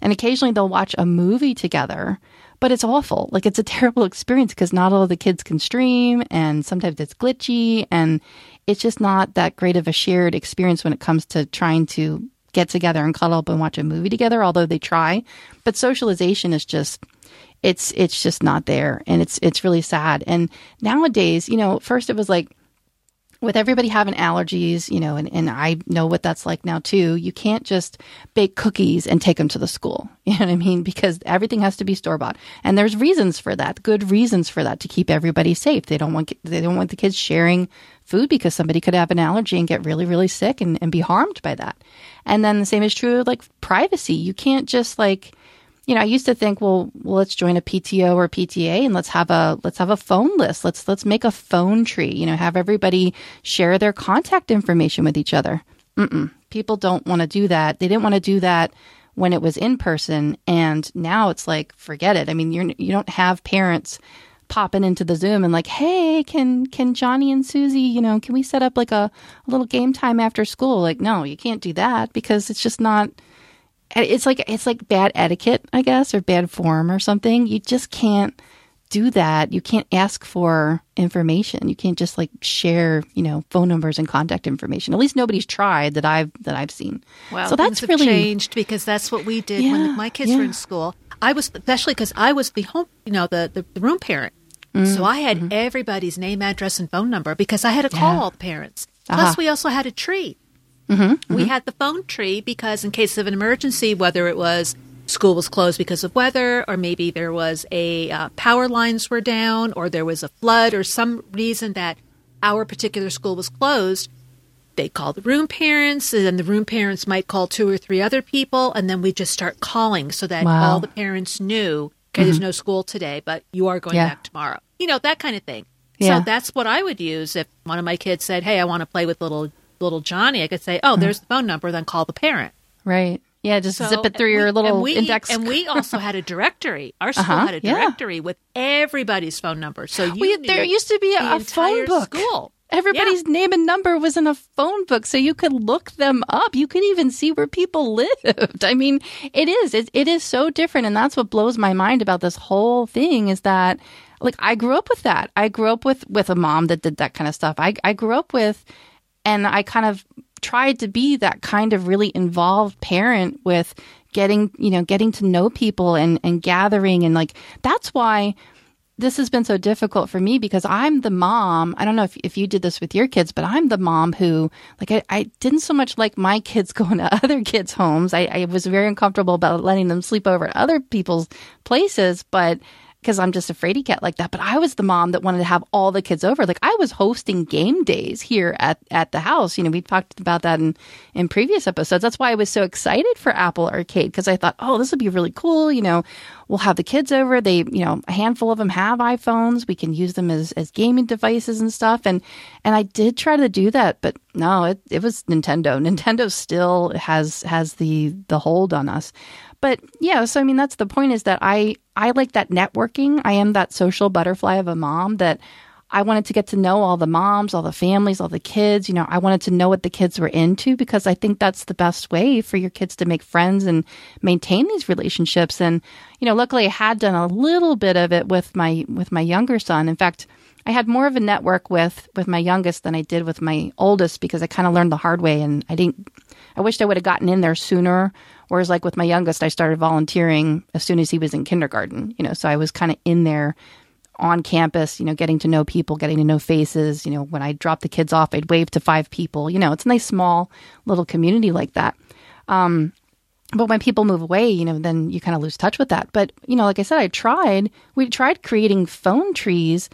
and occasionally they'll watch a movie together. But it's awful. Like it's a terrible experience because not all of the kids can stream, and sometimes it's glitchy, and it's just not that great of a shared experience when it comes to trying to get together and cuddle up and watch a movie together. Although they try, but socialization is just it's it's just not there and it's it's really sad and nowadays you know first it was like with everybody having allergies, you know, and, and I know what that's like now too, you can't just bake cookies and take them to the school. You know what I mean? Because everything has to be store bought. And there's reasons for that, good reasons for that to keep everybody safe. They don't want, they don't want the kids sharing food because somebody could have an allergy and get really, really sick and, and be harmed by that. And then the same is true like privacy. You can't just like, you know, I used to think, well, let's join a PTO or PTA and let's have a let's have a phone list. Let's let's make a phone tree. You know, have everybody share their contact information with each other. Mm-mm. People don't want to do that. They didn't want to do that when it was in person, and now it's like, forget it. I mean, you're you don't have parents popping into the Zoom and like, hey, can can Johnny and Susie, you know, can we set up like a, a little game time after school? Like, no, you can't do that because it's just not it's like it's like bad etiquette, I guess, or bad form or something. You just can't do that. You can't ask for information. You can't just like share, you know, phone numbers and contact information. At least nobody's tried that I've that I've seen. Well, so that's really changed because that's what we did yeah, when my kids yeah. were in school. I was especially because I was the home, you know, the the, the room parent. Mm-hmm. So I had mm-hmm. everybody's name, address, and phone number because I had to call yeah. all the parents. Plus, uh-huh. we also had a tree. Mm-hmm, mm-hmm. We had the phone tree because, in case of an emergency, whether it was school was closed because of weather, or maybe there was a uh, power lines were down, or there was a flood, or some reason that our particular school was closed, they call the room parents, and then the room parents might call two or three other people, and then we just start calling so that wow. all the parents knew, okay, mm-hmm. there's no school today, but you are going yeah. back tomorrow. You know, that kind of thing. Yeah. So that's what I would use if one of my kids said, "Hey, I want to play with little little Johnny, I could say, "Oh, there's the phone number." Then call the parent. Right. Yeah, just so, zip it through your we, little and we, index. And we also had a directory. Our school uh-huh, had a directory yeah. with everybody's phone number. So you we, there used to be a, a phone book. School. Everybody's yeah. name and number was in a phone book, so you could look them up. You could even see where people lived. I mean, it is it, it is so different, and that's what blows my mind about this whole thing is that like I grew up with that. I grew up with with a mom that did that kind of stuff. I I grew up with and I kind of tried to be that kind of really involved parent with getting, you know, getting to know people and, and gathering. And like, that's why this has been so difficult for me because I'm the mom. I don't know if, if you did this with your kids, but I'm the mom who, like, I, I didn't so much like my kids going to other kids' homes. I, I was very uncomfortable about letting them sleep over at other people's places, but because I'm just afraid to get like that. But I was the mom that wanted to have all the kids over. Like I was hosting game days here at, at the house. You know, we talked about that in, in previous episodes. That's why I was so excited for Apple Arcade because I thought, oh, this would be really cool. You know, we'll have the kids over. They, you know, a handful of them have iPhones. We can use them as, as gaming devices and stuff. And, and I did try to do that, but no, it, it was Nintendo. Nintendo still has, has the, the hold on us. But yeah, so I mean, that's the point is that I, I like that networking. I am that social butterfly of a mom that I wanted to get to know all the moms, all the families, all the kids. You know, I wanted to know what the kids were into because I think that's the best way for your kids to make friends and maintain these relationships. And, you know, luckily I had done a little bit of it with my, with my younger son. In fact, I had more of a network with, with my youngest than I did with my oldest because I kind of learned the hard way and I didn't, I wished I would have gotten in there sooner Whereas like with my youngest, I started volunteering as soon as he was in kindergarten, you know, so I was kind of in there on campus, you know, getting to know people, getting to know faces. You know, when I dropped the kids off, I'd wave to five people. You know, it's a nice small little community like that. Um, but when people move away, you know, then you kind of lose touch with that. But, you know, like I said, I tried, we tried creating phone trees,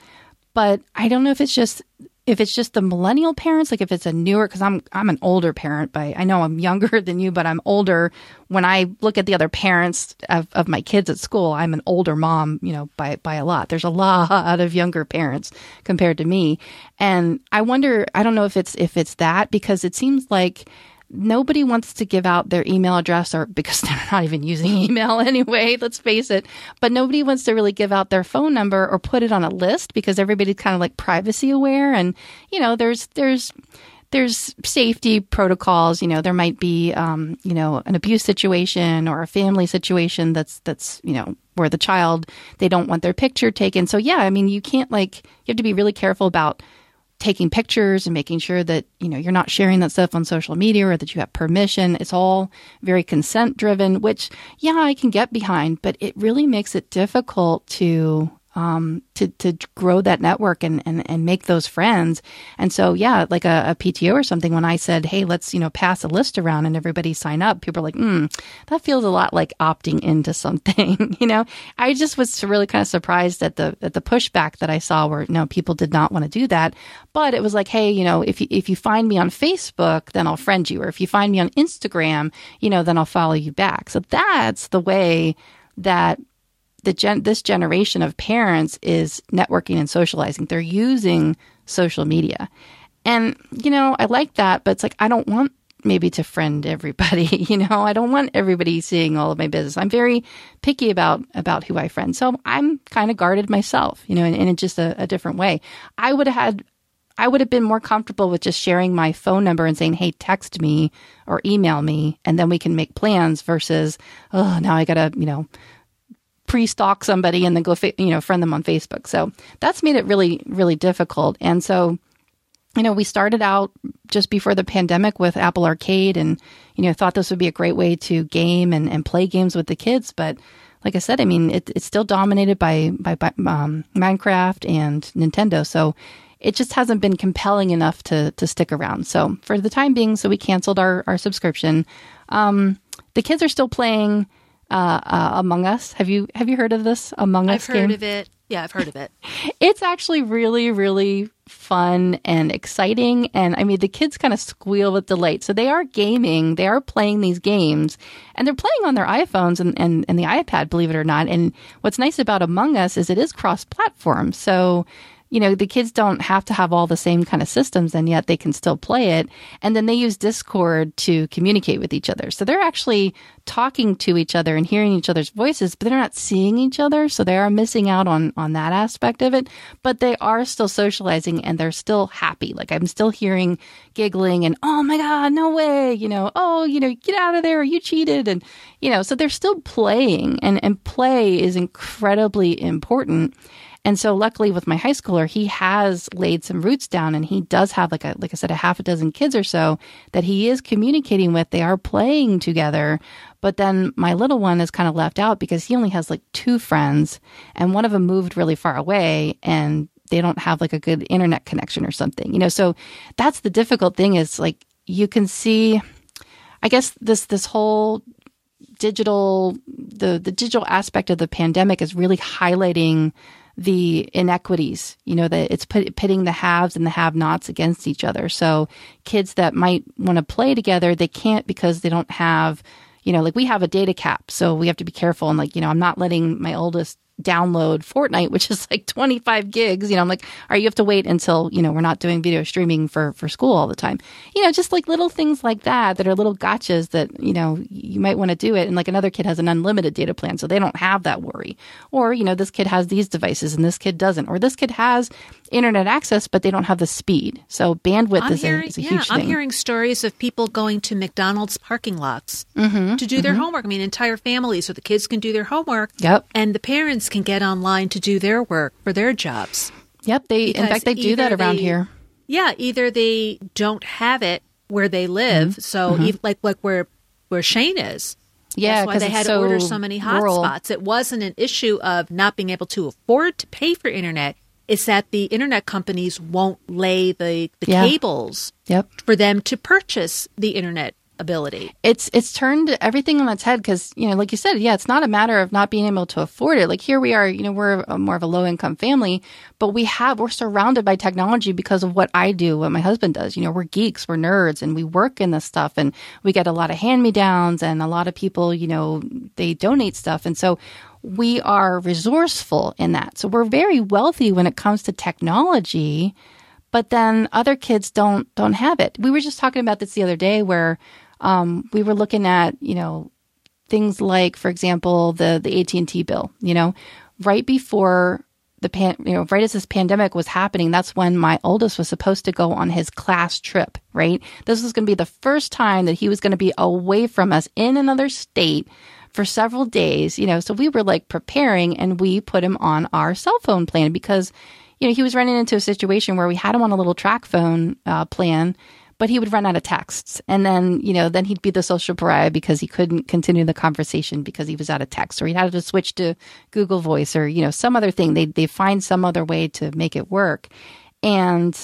but I don't know if it's just if it's just the millennial parents, like if it's a newer, because I'm I'm an older parent, but I know I'm younger than you, but I'm older. When I look at the other parents of, of my kids at school, I'm an older mom, you know, by by a lot. There's a lot of younger parents compared to me, and I wonder. I don't know if it's if it's that because it seems like nobody wants to give out their email address or because they're not even using email anyway, let's face it. But nobody wants to really give out their phone number or put it on a list because everybody's kind of like privacy aware and you know, there's there's there's safety protocols. You know, there might be, um, you know, an abuse situation or a family situation that's that's you know where the child they don't want their picture taken. So yeah, I mean, you can't like you have to be really careful about taking pictures and making sure that you know you're not sharing that stuff on social media or that you have permission. It's all very consent driven which yeah i can get behind but it really makes it difficult to um, to to grow that network and, and and make those friends. And so, yeah, like a, a, PTO or something. When I said, "Hey, let's you know pass a list around and everybody sign up," people are like, "Hmm, that feels a lot like opting into something." you know, I just was really kind of surprised at the at the pushback that I saw, where you know people did not want to do that. But it was like, "Hey, you know, if you, if you find me on Facebook, then I'll friend you, or if you find me on Instagram, you know, then I'll follow you back." So that's the way that the gen- this generation of parents is networking and socializing. They're using social media. And, you know, I like that, but it's like, I don't want maybe to friend everybody, you know, I don't want everybody seeing all of my business. I'm very picky about, about who I friend. So I'm kind of guarded myself, you know, in, in just a, a different way. I would have had I would have been more comfortable with just sharing my phone number and saying, "Hey, text me or email me, and then we can make plans." Versus, oh, now I gotta, you know, pre-stalk somebody and then go, you know, friend them on Facebook. So that's made it really, really difficult. And so, you know, we started out just before the pandemic with Apple Arcade and, you know, thought this would be a great way to game and, and play games with the kids. But like I said, I mean, it, it's still dominated by, by, by um, Minecraft and Nintendo. So it just hasn't been compelling enough to, to stick around. So for the time being, so we canceled our, our subscription. Um, the kids are still playing uh, uh, Among Us. Have you have you heard of this Among Us? I've heard of it. Yeah, I've heard of it. it's actually really, really fun and exciting. And I mean, the kids kind of squeal with delight. So they are gaming, they are playing these games, and they're playing on their iPhones and, and, and the iPad, believe it or not. And what's nice about Among Us is it is cross platform. So you know, the kids don't have to have all the same kind of systems and yet they can still play it. And then they use Discord to communicate with each other. So they're actually talking to each other and hearing each other's voices, but they're not seeing each other. So they are missing out on, on that aspect of it, but they are still socializing and they're still happy. Like I'm still hearing giggling and, oh my God, no way, you know, oh, you know, get out of there, you cheated. And, you know, so they're still playing and, and play is incredibly important. And so luckily with my high schooler, he has laid some roots down and he does have like a, like I said, a half a dozen kids or so that he is communicating with. They are playing together. But then my little one is kind of left out because he only has like two friends and one of them moved really far away and they don't have like a good internet connection or something, you know? So that's the difficult thing is like you can see, I guess this, this whole digital, the, the digital aspect of the pandemic is really highlighting the inequities, you know, that it's pitting the haves and the have nots against each other. So kids that might want to play together, they can't because they don't have, you know, like we have a data cap. So we have to be careful. And like, you know, I'm not letting my oldest download Fortnite, which is like 25 gigs. You know, I'm like, all right, you have to wait until, you know, we're not doing video streaming for, for school all the time. You know, just like little things like that that are little gotchas that, you know, you might want to do it. And like another kid has an unlimited data plan, so they don't have that worry. Or, you know, this kid has these devices and this kid doesn't. Or this kid has internet access, but they don't have the speed. So bandwidth is, hearing, a, is a yeah, huge thing. I'm hearing stories of people going to McDonald's parking lots mm-hmm, to do mm-hmm. their homework. I mean, entire families, so the kids can do their homework. Yep. And the parents can get online to do their work for their jobs. Yep. They, because in fact, they do that around they, here. Yeah. Either they don't have it where they live. Mm-hmm. So, mm-hmm. like, like where, where Shane is. Yeah, That's why they had so to order so many hotspots. It wasn't an issue of not being able to afford to pay for internet It's that the internet companies won't lay the, the Yeah. cables Yep. for them to purchase the internet ability. it's it's turned everything on its head because you know like you said yeah it's not a matter of not being able to afford it like here we are you know we're a, more of a low income family but we have we're surrounded by technology because of what i do what my husband does you know we're geeks we're nerds and we work in this stuff and we get a lot of hand me downs and a lot of people you know they donate stuff and so we are resourceful in that so we're very wealthy when it comes to technology but then other kids don't don't have it. We were just talking about this the other day where um, we were looking at you know things like, for example, the the AT and T bill. You know, right before the pan, you know, right as this pandemic was happening, that's when my oldest was supposed to go on his class trip. Right, this was going to be the first time that he was going to be away from us in another state for several days. You know, so we were like preparing, and we put him on our cell phone plan because you know, he was running into a situation where we had him on a little TracFone uh, plan, but he would run out of texts. And then, you know, then he'd be the social pariah because he couldn't continue the conversation because he was out of text or he had to switch to Google Voice or, you know, some other thing. They, they find some other way to make it work. And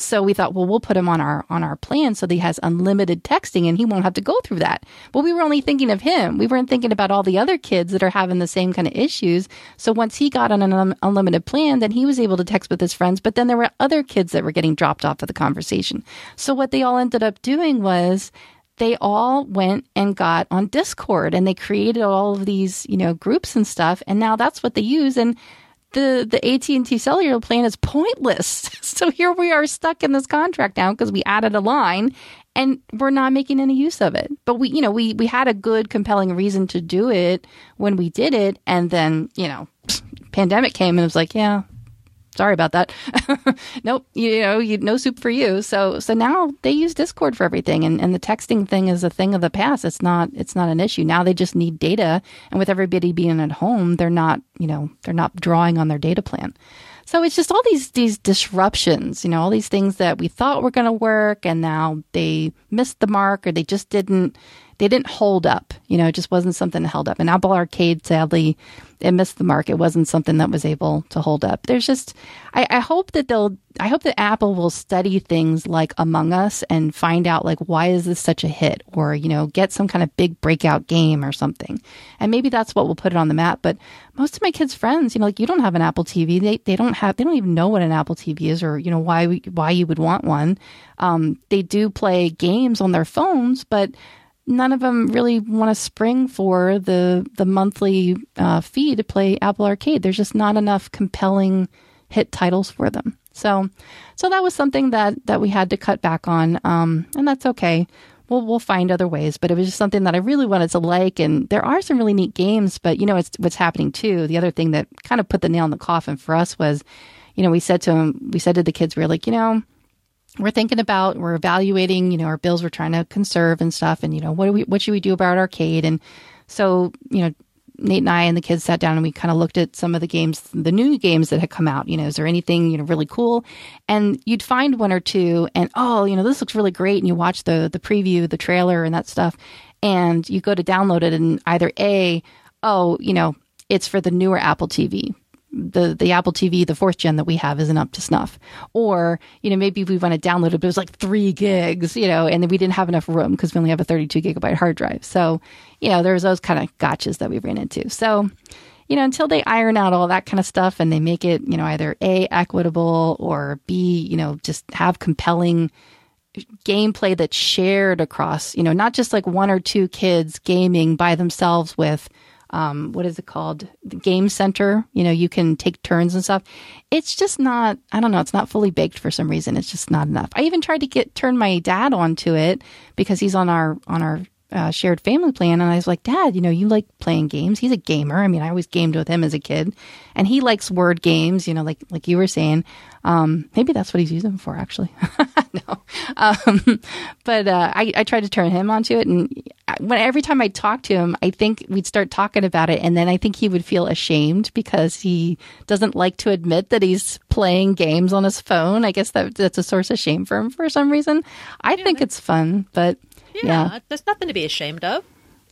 so we thought, well, we'll put him on our on our plan so that he has unlimited texting and he won't have to go through that. But we were only thinking of him. We weren't thinking about all the other kids that are having the same kind of issues. So once he got on an un- unlimited plan, then he was able to text with his friends. But then there were other kids that were getting dropped off of the conversation. So what they all ended up doing was they all went and got on Discord and they created all of these, you know, groups and stuff. And now that's what they use. And the the AT&T cellular plan is pointless. So here we are stuck in this contract now because we added a line and we're not making any use of it. But we you know, we we had a good compelling reason to do it when we did it and then, you know, pandemic came and it was like, yeah, sorry about that. nope, you know, you, no soup for you. So so now they use Discord for everything, and, and the texting thing is a thing of the past. It's not it's not an issue now. They just need data, and with everybody being at home, they're not you know they're not drawing on their data plan. So it's just all these these disruptions, you know, all these things that we thought were going to work, and now they missed the mark, or they just didn't they didn't hold up. You know, it just wasn't something that held up. And Apple Arcade, sadly, it missed the mark. It wasn't something that was able to hold up. There's just, I, I hope that they'll, I hope that Apple will study things like Among Us and find out like why is this such a hit, or you know, get some kind of big breakout game or something. And maybe that's what will put it on the map. But most of my kids' friends, you know, like you don't have an Apple TV. They they don't have, they don't even know what an Apple TV is, or you know why why you would want one. Um, they do play games on their phones, but none of them really want to spring for the the monthly uh, fee to play Apple Arcade. There's just not enough compelling hit titles for them. So, so that was something that that we had to cut back on, um, and that's okay. We'll we'll find other ways, but it was just something that I really wanted to like. And there are some really neat games, but you know, it's what's happening too. The other thing that kind of put the nail in the coffin for us was, you know, we said to them, we said to the kids, we were like, you know we're thinking about we're evaluating you know our bills we're trying to conserve and stuff and you know what do we what should we do about arcade and so you know Nate and I and the kids sat down and we kind of looked at some of the games, the new games that had come out. You know, is there anything, you know, really cool? And you'd find one or two and, oh, you know, this looks really great. And you watch the, the preview, the trailer and that stuff. And you go to download it and either A, oh, you know, it's for the newer Apple TV the the Apple TV, the fourth gen that we have, isn't up to snuff. Or you know maybe we want to download it, but it was like three gigs, you know, and then we didn't have enough room because we only have a 32 gigabyte hard drive. So you know there's those kind of gotchas that we ran into. So you know until they iron out all that kind of stuff and they make it you know either a equitable or b you know just have compelling gameplay that's shared across you know not just like one or two kids gaming by themselves with um, what is it called? The game center. You know, you can take turns and stuff. It's just not, I don't know, it's not fully baked for some reason. It's just not enough. I even tried to get, turn my dad onto it because he's on our, on our, uh, shared family plan. And I was like, Dad, you know, you like playing games. He's a gamer. I mean, I always gamed with him as a kid, and he likes word games. You know, like like you were saying. Um, maybe that's what he's using for, actually. no, um, but uh, I, I tried to turn him onto it, and when every time I talked to him, I think we'd start talking about it, and then I think he would feel ashamed because he doesn't like to admit that he's playing games on his phone. I guess that that's a source of shame for him for some reason. I yeah, think it's fun, but yeah, yeah, there's nothing to be ashamed of.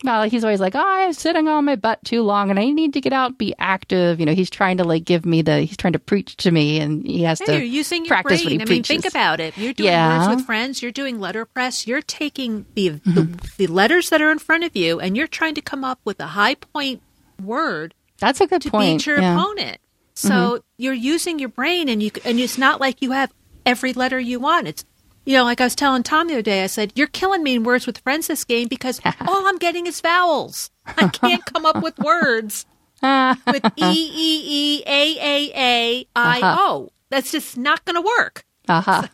Well, he's always like, oh, I'm sitting on my butt too long and I need to get out, be active. You know, he's trying to like give me the, he's trying to preach to me and he has hey, to you're using your practice brain. what he I preaches. mean, think about it. You're doing Yeah. words with friends, you're doing letterpress, you're taking the, Mm-hmm. the, the letters that are in front of you and you're trying to come up with a high point word That's a good to point. beat your yeah. Mm-hmm. opponent. So you're using your brain, and you and it's not like you have every letter you want. It's you know, like I was telling Tom the other day, I said you're killing me in words with friends this game because all I'm getting is vowels. I can't come up with words with E E E A A A I O. That's just not going to work. Uh-huh.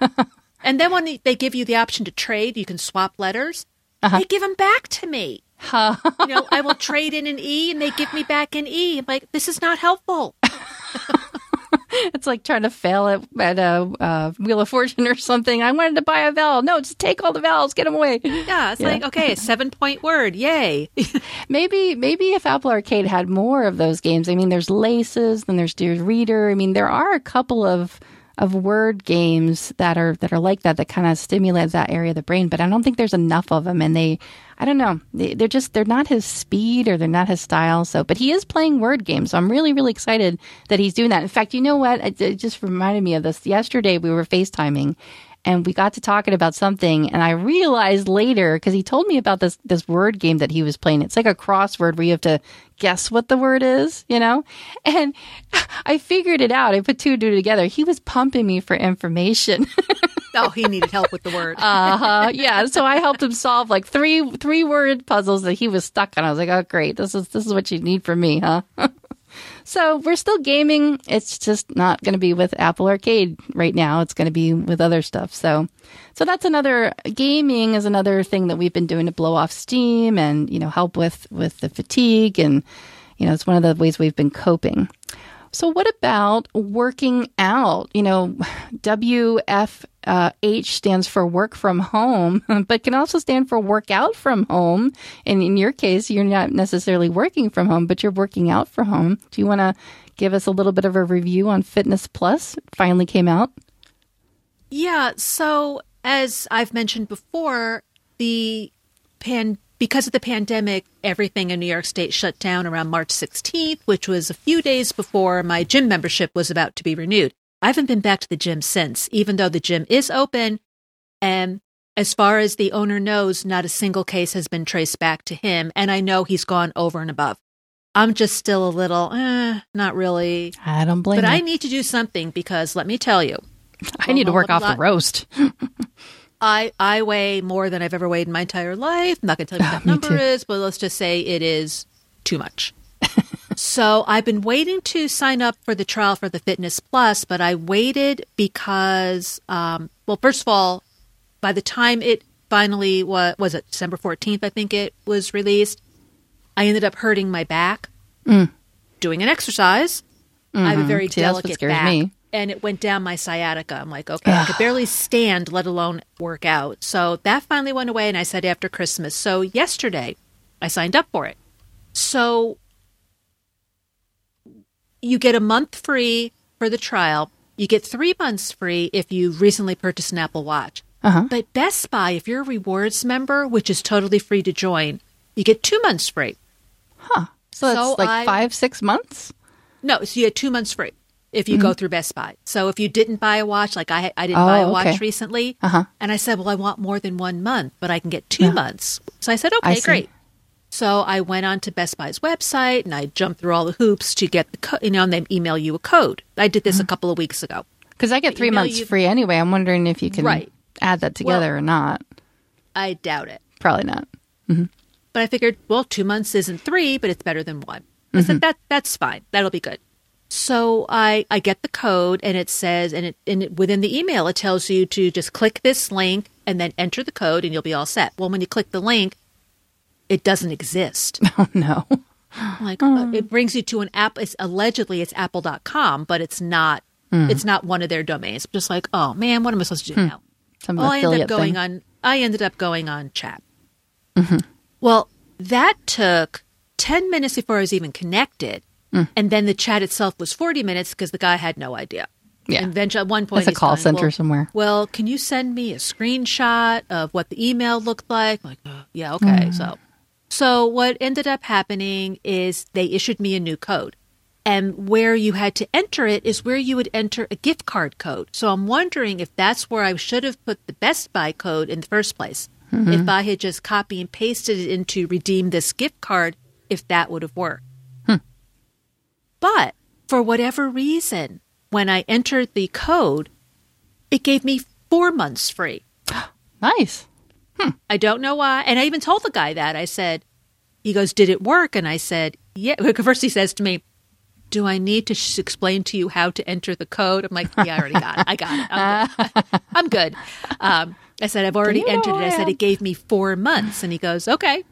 And then when they give you the option to trade, you can swap letters. Uh-huh. They give them back to me. you know, I will trade in an E and they give me back an E. I'm like, this is not helpful. It's like trying to fail at, at a uh, Wheel of Fortune or something. I wanted to buy a vowel. No, just take all the vowels, get them away. Yeah, it's Yeah. like, okay, seven point word. Yay. Maybe maybe if Apple Arcade had more of those games. I mean, there's Laces, then there's Dear Reader. I mean, there are a couple of of word games that are that are like that that kind of stimulate that area of the brain. But I don't think there's enough of them, and they, I don't know, they, they're just they're not his speed or they're not his style. So, but he is playing word games, so I'm really really excited that he's doing that. In fact, you know what? It, it just reminded me of this. Yesterday we were FaceTiming and we got to talking about something and i realized later because he told me about this this word game that he was playing. It's like a crossword where you have to guess what the word is you know? And i figured it out. I put two and two together. He was pumping me for information. Oh, he needed help with the word. uh-huh. Yeah so i helped him solve like three three word puzzles that he was stuck on. I was like oh great. This is this is what you need from me huh So we're still gaming. It's just not going to be with Apple Arcade right now. It's going to be with other stuff. So, so that's another gaming is another thing that we've been doing to blow off steam and you know help with with the fatigue and you know it's one of the ways we've been coping. So what about working out? You know, Uh, WFH stands for work from home, but can also stand for work out from home. And in your case, you're not necessarily working from home, but you're working out from home. Do you want to give us a little bit of a review on Fitness Plus? It finally came out. Yeah. So, as I've mentioned before, the pan because of the pandemic, everything in New York State shut down around March 16th, which was a few days before my gym membership was about to be renewed. I haven't been back to the gym since, even though the gym is open. And as far as the owner knows, not a single case has been traced back to him. And I know he's gone over and above. I'm just still a little, eh, not really. I don't blame But you. I need to do something because let me tell you, I need to work off the roast. I I weigh more than I've ever weighed in my entire life. I'm not going to tell you what that number too. is, but let's just say it is too much. So I've been waiting to sign up for the trial for the Fitness Plus, but I waited because, um, well, first of all, by the time it finally was, was it December 14th, I think it was released, I ended up hurting my back doing an exercise. I have a very Mm. See, delicate back, me. and it went down my sciatica. I'm like, okay, I could barely stand, let alone work out. So that finally went away, and I said after Christmas. So yesterday, I signed up for it. So you get a month free for the trial. You get three months free if you recently purchased an Apple Watch. Uh-huh. But Best Buy, if you're a rewards member, which is totally free to join, you get two months free. Huh. So that's So like I- five, six months? No, so you get two months free if you go through Best Buy. So if you didn't buy a watch, like I, I didn't Mm-hmm. Oh, buy a watch okay. recently, Uh-huh. and I said, well, I want more than one month, but I can get two months. So I said, okay, great. So I went on to Best Buy's website and I jumped through all the hoops to get the code, you know, and they email you a code. I did Mm-hmm. this a couple of weeks ago. Because I get three months you- free anyway. I'm wondering if you can Right. add that together Well- or not. I doubt it. Probably not. But I figured, well, two months isn't three, but it's better than one. I said that that's fine. That'll be good. So I I get the code and it says and it and it, within the email it tells you to just click this link and then enter the code and you'll be all set. Well, when you click the link, it doesn't exist. Oh, no. like uh, it brings you to an app. It's allegedly it's apple.com, but it's not. It's not one of their domains. Just like, oh man, what am I supposed to do now? Some Well, I ended up going thing. on. I ended up going on chat. Well, that took ten minutes before I was even connected, and then the chat itself was forty minutes because the guy had no idea. Yeah. And at one point, That's a call going, center well, somewhere. Well, can you send me a screenshot of what the email looked like? I'm like, "Uh, yeah, okay. Mm. So, so what ended up happening is they issued me a new code. And where you had to enter it is where you would enter a gift card code. So I'm wondering if that's where I should have put the Best Buy code in the first place. Mm-hmm. If I had just copy and pasted it into redeem this gift card, if that would have worked. Hmm. But for whatever reason, when I entered the code, it gave me four months free. Nice. I don't know why. And I even told the guy that. I said, he goes, Did it work? And I said, Yeah. First, he says to me, Do I need to sh- explain to you how to enter the code? I'm like, Yeah, I already got it. I got it. I'm good. I'm good. Um, I said, I've already entered it. I said. It gave me four months. And he goes, Okay.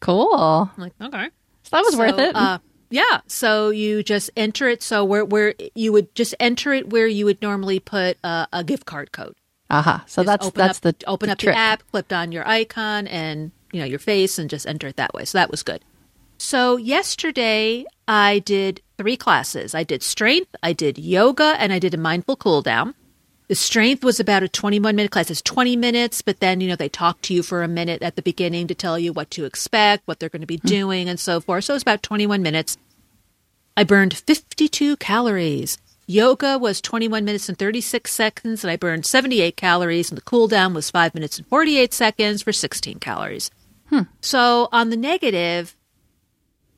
Cool. I'm like, Okay. So that was worth it. Uh, yeah. So you just enter it. So where where you would just enter it where you would normally put uh, a gift card code. Aha. So Just that's open that's up, the open the up trick. the app, clipped on your icon and you know your face, and just enter it that way. So that was good. So yesterday I did three classes. I did strength, I did yoga, and I did a mindful cool down. The strength was about a 21 minute class. It's 20 minutes, but then, you know, they talk to you for a minute at the beginning to tell you what to expect, what they're going to be hmm. doing, and so forth. So it was about 21 minutes. I burned 52 calories. Yoga was 21 minutes and 36 seconds, and I burned 78 calories, and the cool down was 5 minutes and 48 seconds for 16 calories. Hmm. So on the negative,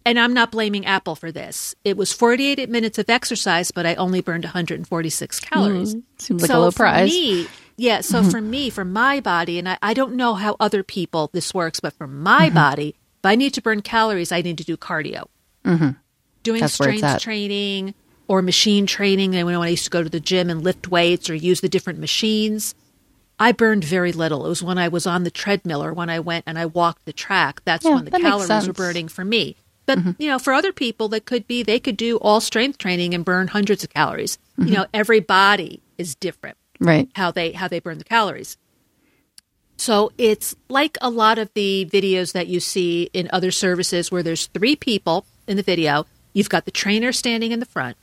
and I'm not blaming Apple for this, it was 48 minutes of exercise, but I only burned 146 hmm. calories. Seems like so a low for price. me, yeah, so mm-hmm. for me, for my body, and I, I don't know how other people this works, but for my mm-hmm. body, if I need to burn calories, I need to do cardio. Mm-hmm. Doing That's strength training or machine training, and when I used to go to the gym and lift weights or use the different machines, I burned very little. It was when I was on the treadmill or when I went and I walked the track. That's Yeah, when the that calories were burning for me. But mm-hmm. you know, for other people, that could be they could do all strength training and burn hundreds of calories. You mm-hmm. know, every body is different Right. how they how they burn the calories. So it's like a lot of the videos that you see in other services where there's three people in the video. You've got the trainer standing in the front,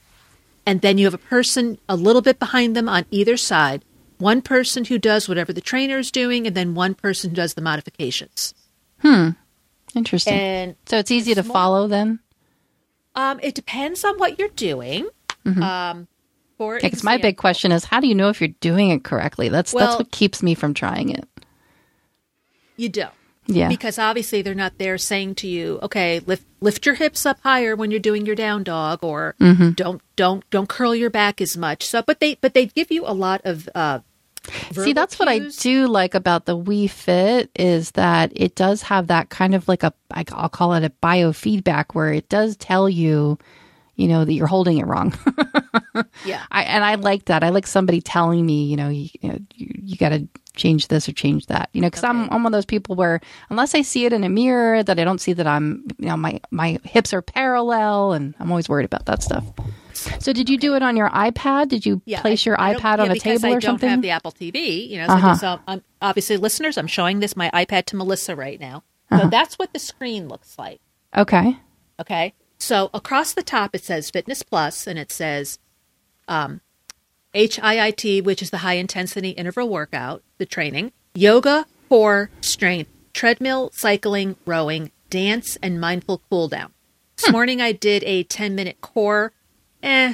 and then you have a person a little bit behind them on either side. One person who does whatever the trainer is doing, and then one person who does the modifications. Hmm. Interesting. And so it's easy to follow then? um, it depends on what you're doing. Um, for Because my big question is, how do you know if you're doing it correctly? That's Well- that's what keeps me from trying it. You don't. Yeah. Because obviously they're not there saying to you, okay, lift lift your hips up higher when you're doing your down dog or Mm-hmm. don't don't don't curl your back as much. So but they but they give you a lot of uh See, that's what I do like about the Wii Fit is that it does have that kind of like a I'll call it a biofeedback where it does tell you, you know, that you're holding it wrong. Yeah. I, and I like that. I like somebody telling me, you know, you, you, know, you, you got to change this or change that, you know, because I'm, I'm one of those people where unless I see it in a mirror, that I don't see that I'm, you know, my my hips are parallel, and I'm always worried about that stuff. So, did you do it on your iPad? Did you Yeah, place your I don't- iPad yeah, on a table I or something? don't have the Apple TV, you know. So, Uh-huh. so I'm obviously listeners. I'm showing this my iPad to Melissa right now. Uh-huh. So that's what the screen looks like. okay. Okay. So across the top it says Fitness Plus, and it says um, HIIT, which is the high intensity interval workout, the training, yoga, core, strength, treadmill, cycling, rowing, dance, and mindful cool down. This Hmm. morning I did a 10 minute core, eh,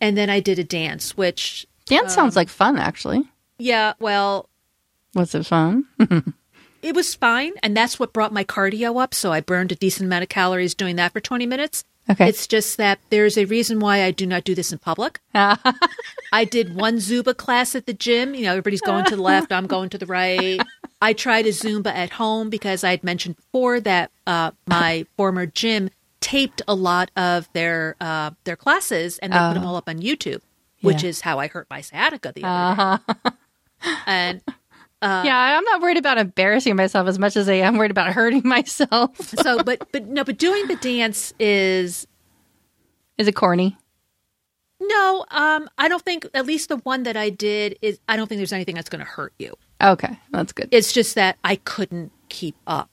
and then I did a dance, which, Dance sounds like fun, actually. yeah, well, Was it fun? it was fine. And that's what brought my cardio up. So I burned a decent amount of calories doing that for 20 minutes. Okay. It's just that there's a reason why I do not do this in public. I did one Zumba class at the gym. You know, everybody's going to the left, I'm going to the right. I tried a Zumba at home because I had mentioned before that uh, my former gym taped a lot of their uh, their classes and they put them all up on YouTube, which Yeah. is how I hurt my sciatica the other day. And yeah, I'm not worried about embarrassing myself as much as I am worried about hurting myself. so, but but no, but doing the dance is Is it corny? no. Um, I don't think at least the one that I did is. I don't think there's anything that's going to hurt you. Okay, that's good. It's just that I couldn't keep up.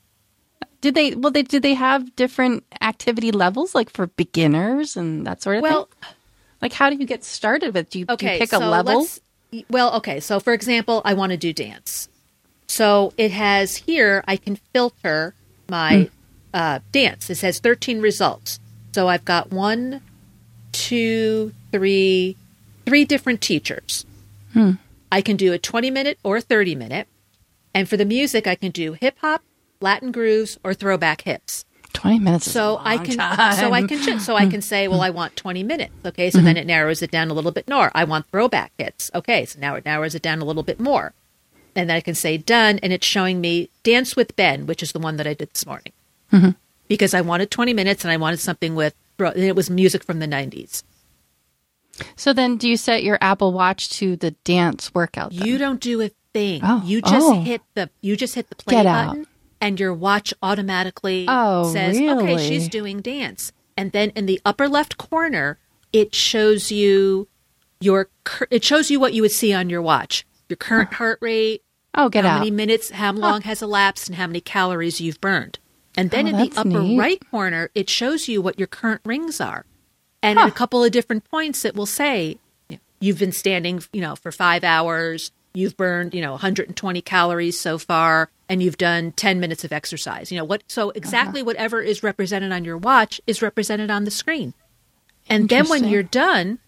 Did they? Well, they did they have different activity levels, like for beginners and that sort of Well, thing? Well, like, how do you get started with? Do you, do you pick so a level? Well, okay. So, for example, I want to do dance. So it has here. I can filter my uh, dance. It says 13 results. So I've got one, two, three, three different teachers. I can do a 20 minute or 30 minute. And for the music, I can do hip hop, Latin grooves, or throwback hits. Twenty minutes. is a So I can time. so I can so I can say, well, I want 20 minutes. Okay, so then mm-hmm. it narrows it down a little bit more. I want throwback hits. Okay, so now it narrows it down a little bit more. And then I can say done, and it's showing me Dance with Ben, which is the one that I did this morning. Mm-hmm. Because I wanted 20 minutes and I wanted something with, and it was music from the 90s. So then, do you set your Apple Watch to the dance workout? then? You don't do a thing. Oh, you just oh. hit the you just hit the play Get out. And your watch automatically Oh, says, "Okay, she's doing dance." And then in the upper left corner, it shows you your it shows you what you would see on your watch. Your current heart rate, oh, get how out. many minutes, how long has elapsed and how many calories you've burned. And then Oh, in the upper neat. right corner, it shows you what your current rings are. And at a couple of different points, it will say you've been standing, you know, for five hours. You've burned, you know, 120 calories so far, and you've done 10 minutes of exercise. You know what? So exactly whatever is represented on your watch is represented on the screen. And then when you're done,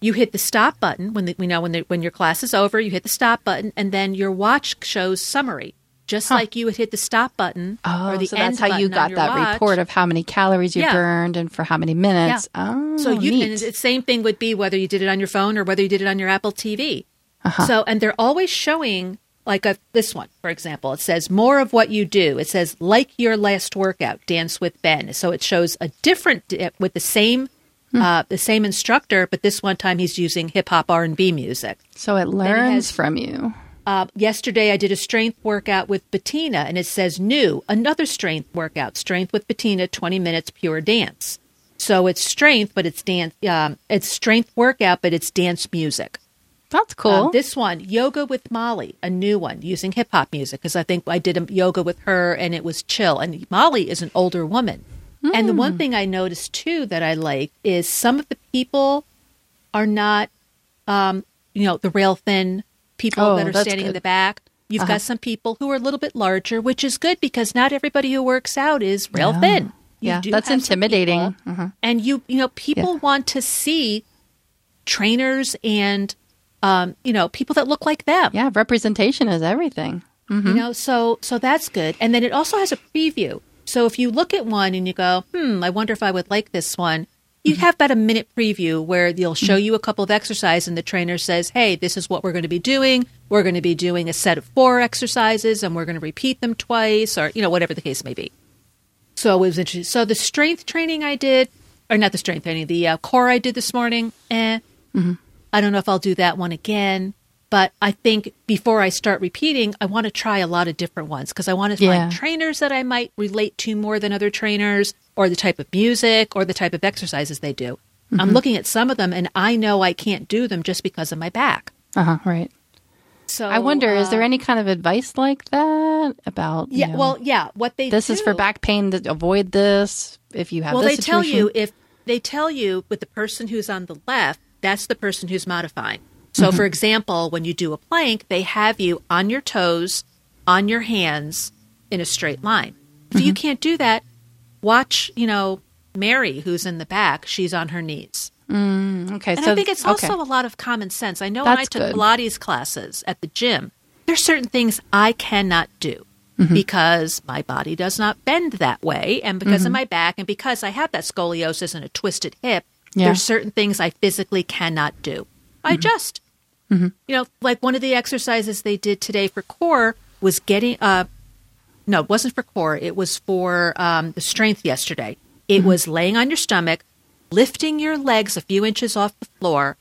you hit the stop button when the, we know when the, when your class is over. You hit the stop button, and then your watch shows summary, just like you would hit the stop button Oh, or the so end that's how you got that watch. report of how many calories you Yeah. burned and for how many minutes. Oh, So you neat. and the same thing would be whether you did it on your phone or whether you did it on your Apple TV. Uh-huh. So and they're always showing like a, this one, for example. It says more of what you do. It says like your last workout, dance with Ben. So it shows a different with the same Hmm. uh, the same instructor, but this one time he's using hip hop R and B music. so it learns has- from you. Uh, yesterday, I did a strength workout with Bettina, and it says new, another strength workout, strength with Bettina, 20 minutes pure dance. So it's strength, but it's dance. Um, it's strength workout, but it's dance music. That's cool. Um, this one, yoga with Molly, a new one using hip hop music, because I think I did a yoga with her, and it was chill. And Molly is an older woman. And the Hmm. one thing I noticed too that I like is some of the people are not, um, you know, the rail thin people Oh, that are standing in the back. You've Uh-huh. got some people who are a little bit larger, which is good because not everybody who works out is rail thin. You Yeah, that's intimidating. people- Mhm. And you, you know, people Yeah. want to see trainers and, um, you know, people that look like them. yeah, representation is everything. Mm-hmm. You know, so so that's good. And then it also has a preview. So if you look at one and you go, hmm, I wonder if I would like this one, you Mm-hmm. have about a minute preview where they'll show you a couple of exercises and the trainer says, Hey, this is what we're going to be doing. We're going to be doing a set of four exercises and we're going to repeat them twice or, you know, whatever the case may be. So it was interesting. So the strength training I did, or not the strength training, the uh, core I did this morning, eh. Mm-hmm. I don't know if I'll do that one again. But I think before I start repeating, I want to try a lot of different ones because I want to Yeah. find trainers that I might relate to more than other trainers, or the type of music, or the type of exercises they do. I'm Mm-hmm. looking at some of them, and I know I can't do them just because of my back. Uh huh. Right. So I wonder, is there uh, any kind of advice like that about? you Yeah, know, well, yeah. What they this is for back pain. To avoid this. if you have well, this they tell you if they tell you with the person who's on the left, that's the person who's modifying. So, Mm-hmm. for example, when you do a plank, they have you on your toes, on your hands, in a straight line. If Mm-hmm. you can't do that, watch. You know, Mary, who's in the back, she's on her knees. okay, And so I think it's okay. also a lot of common sense. I know when I took good. Pilates classes at the gym, there's certain things I cannot do Mm-hmm. because my body does not bend that way, and because of my back, and because I have that scoliosis and a twisted hip. Mm-hmm. Yeah. There's certain things I physically cannot do. I just, Mm-hmm. you know, like one of the exercises they did today for core was getting. Uh, no, it wasn't for core. It was for um, the strength yesterday. It Mm-hmm. was laying on your stomach, lifting your legs a few inches off the floor,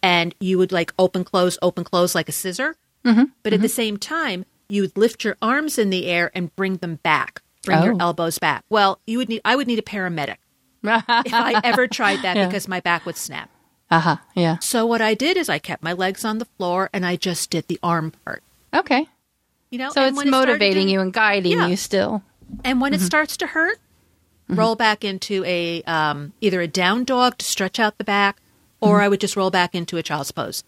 and you would like open, close, open, close like a scissor. Mm-hmm. But at the same time, you would lift your arms in the air and bring them back, bring your Oh. elbows back. Well, you would need. I would need a paramedic if I ever tried that Yeah. because my back would snap. uh-huh, yeah. So what I did is I kept my legs on the floor and I just did the arm part. Okay. You know, So it's when it motivating to- you and guiding Yeah. you still. And when it starts to hurt, roll back into a um, either a down dog to stretch out the back, or I would just roll back into a child's pose.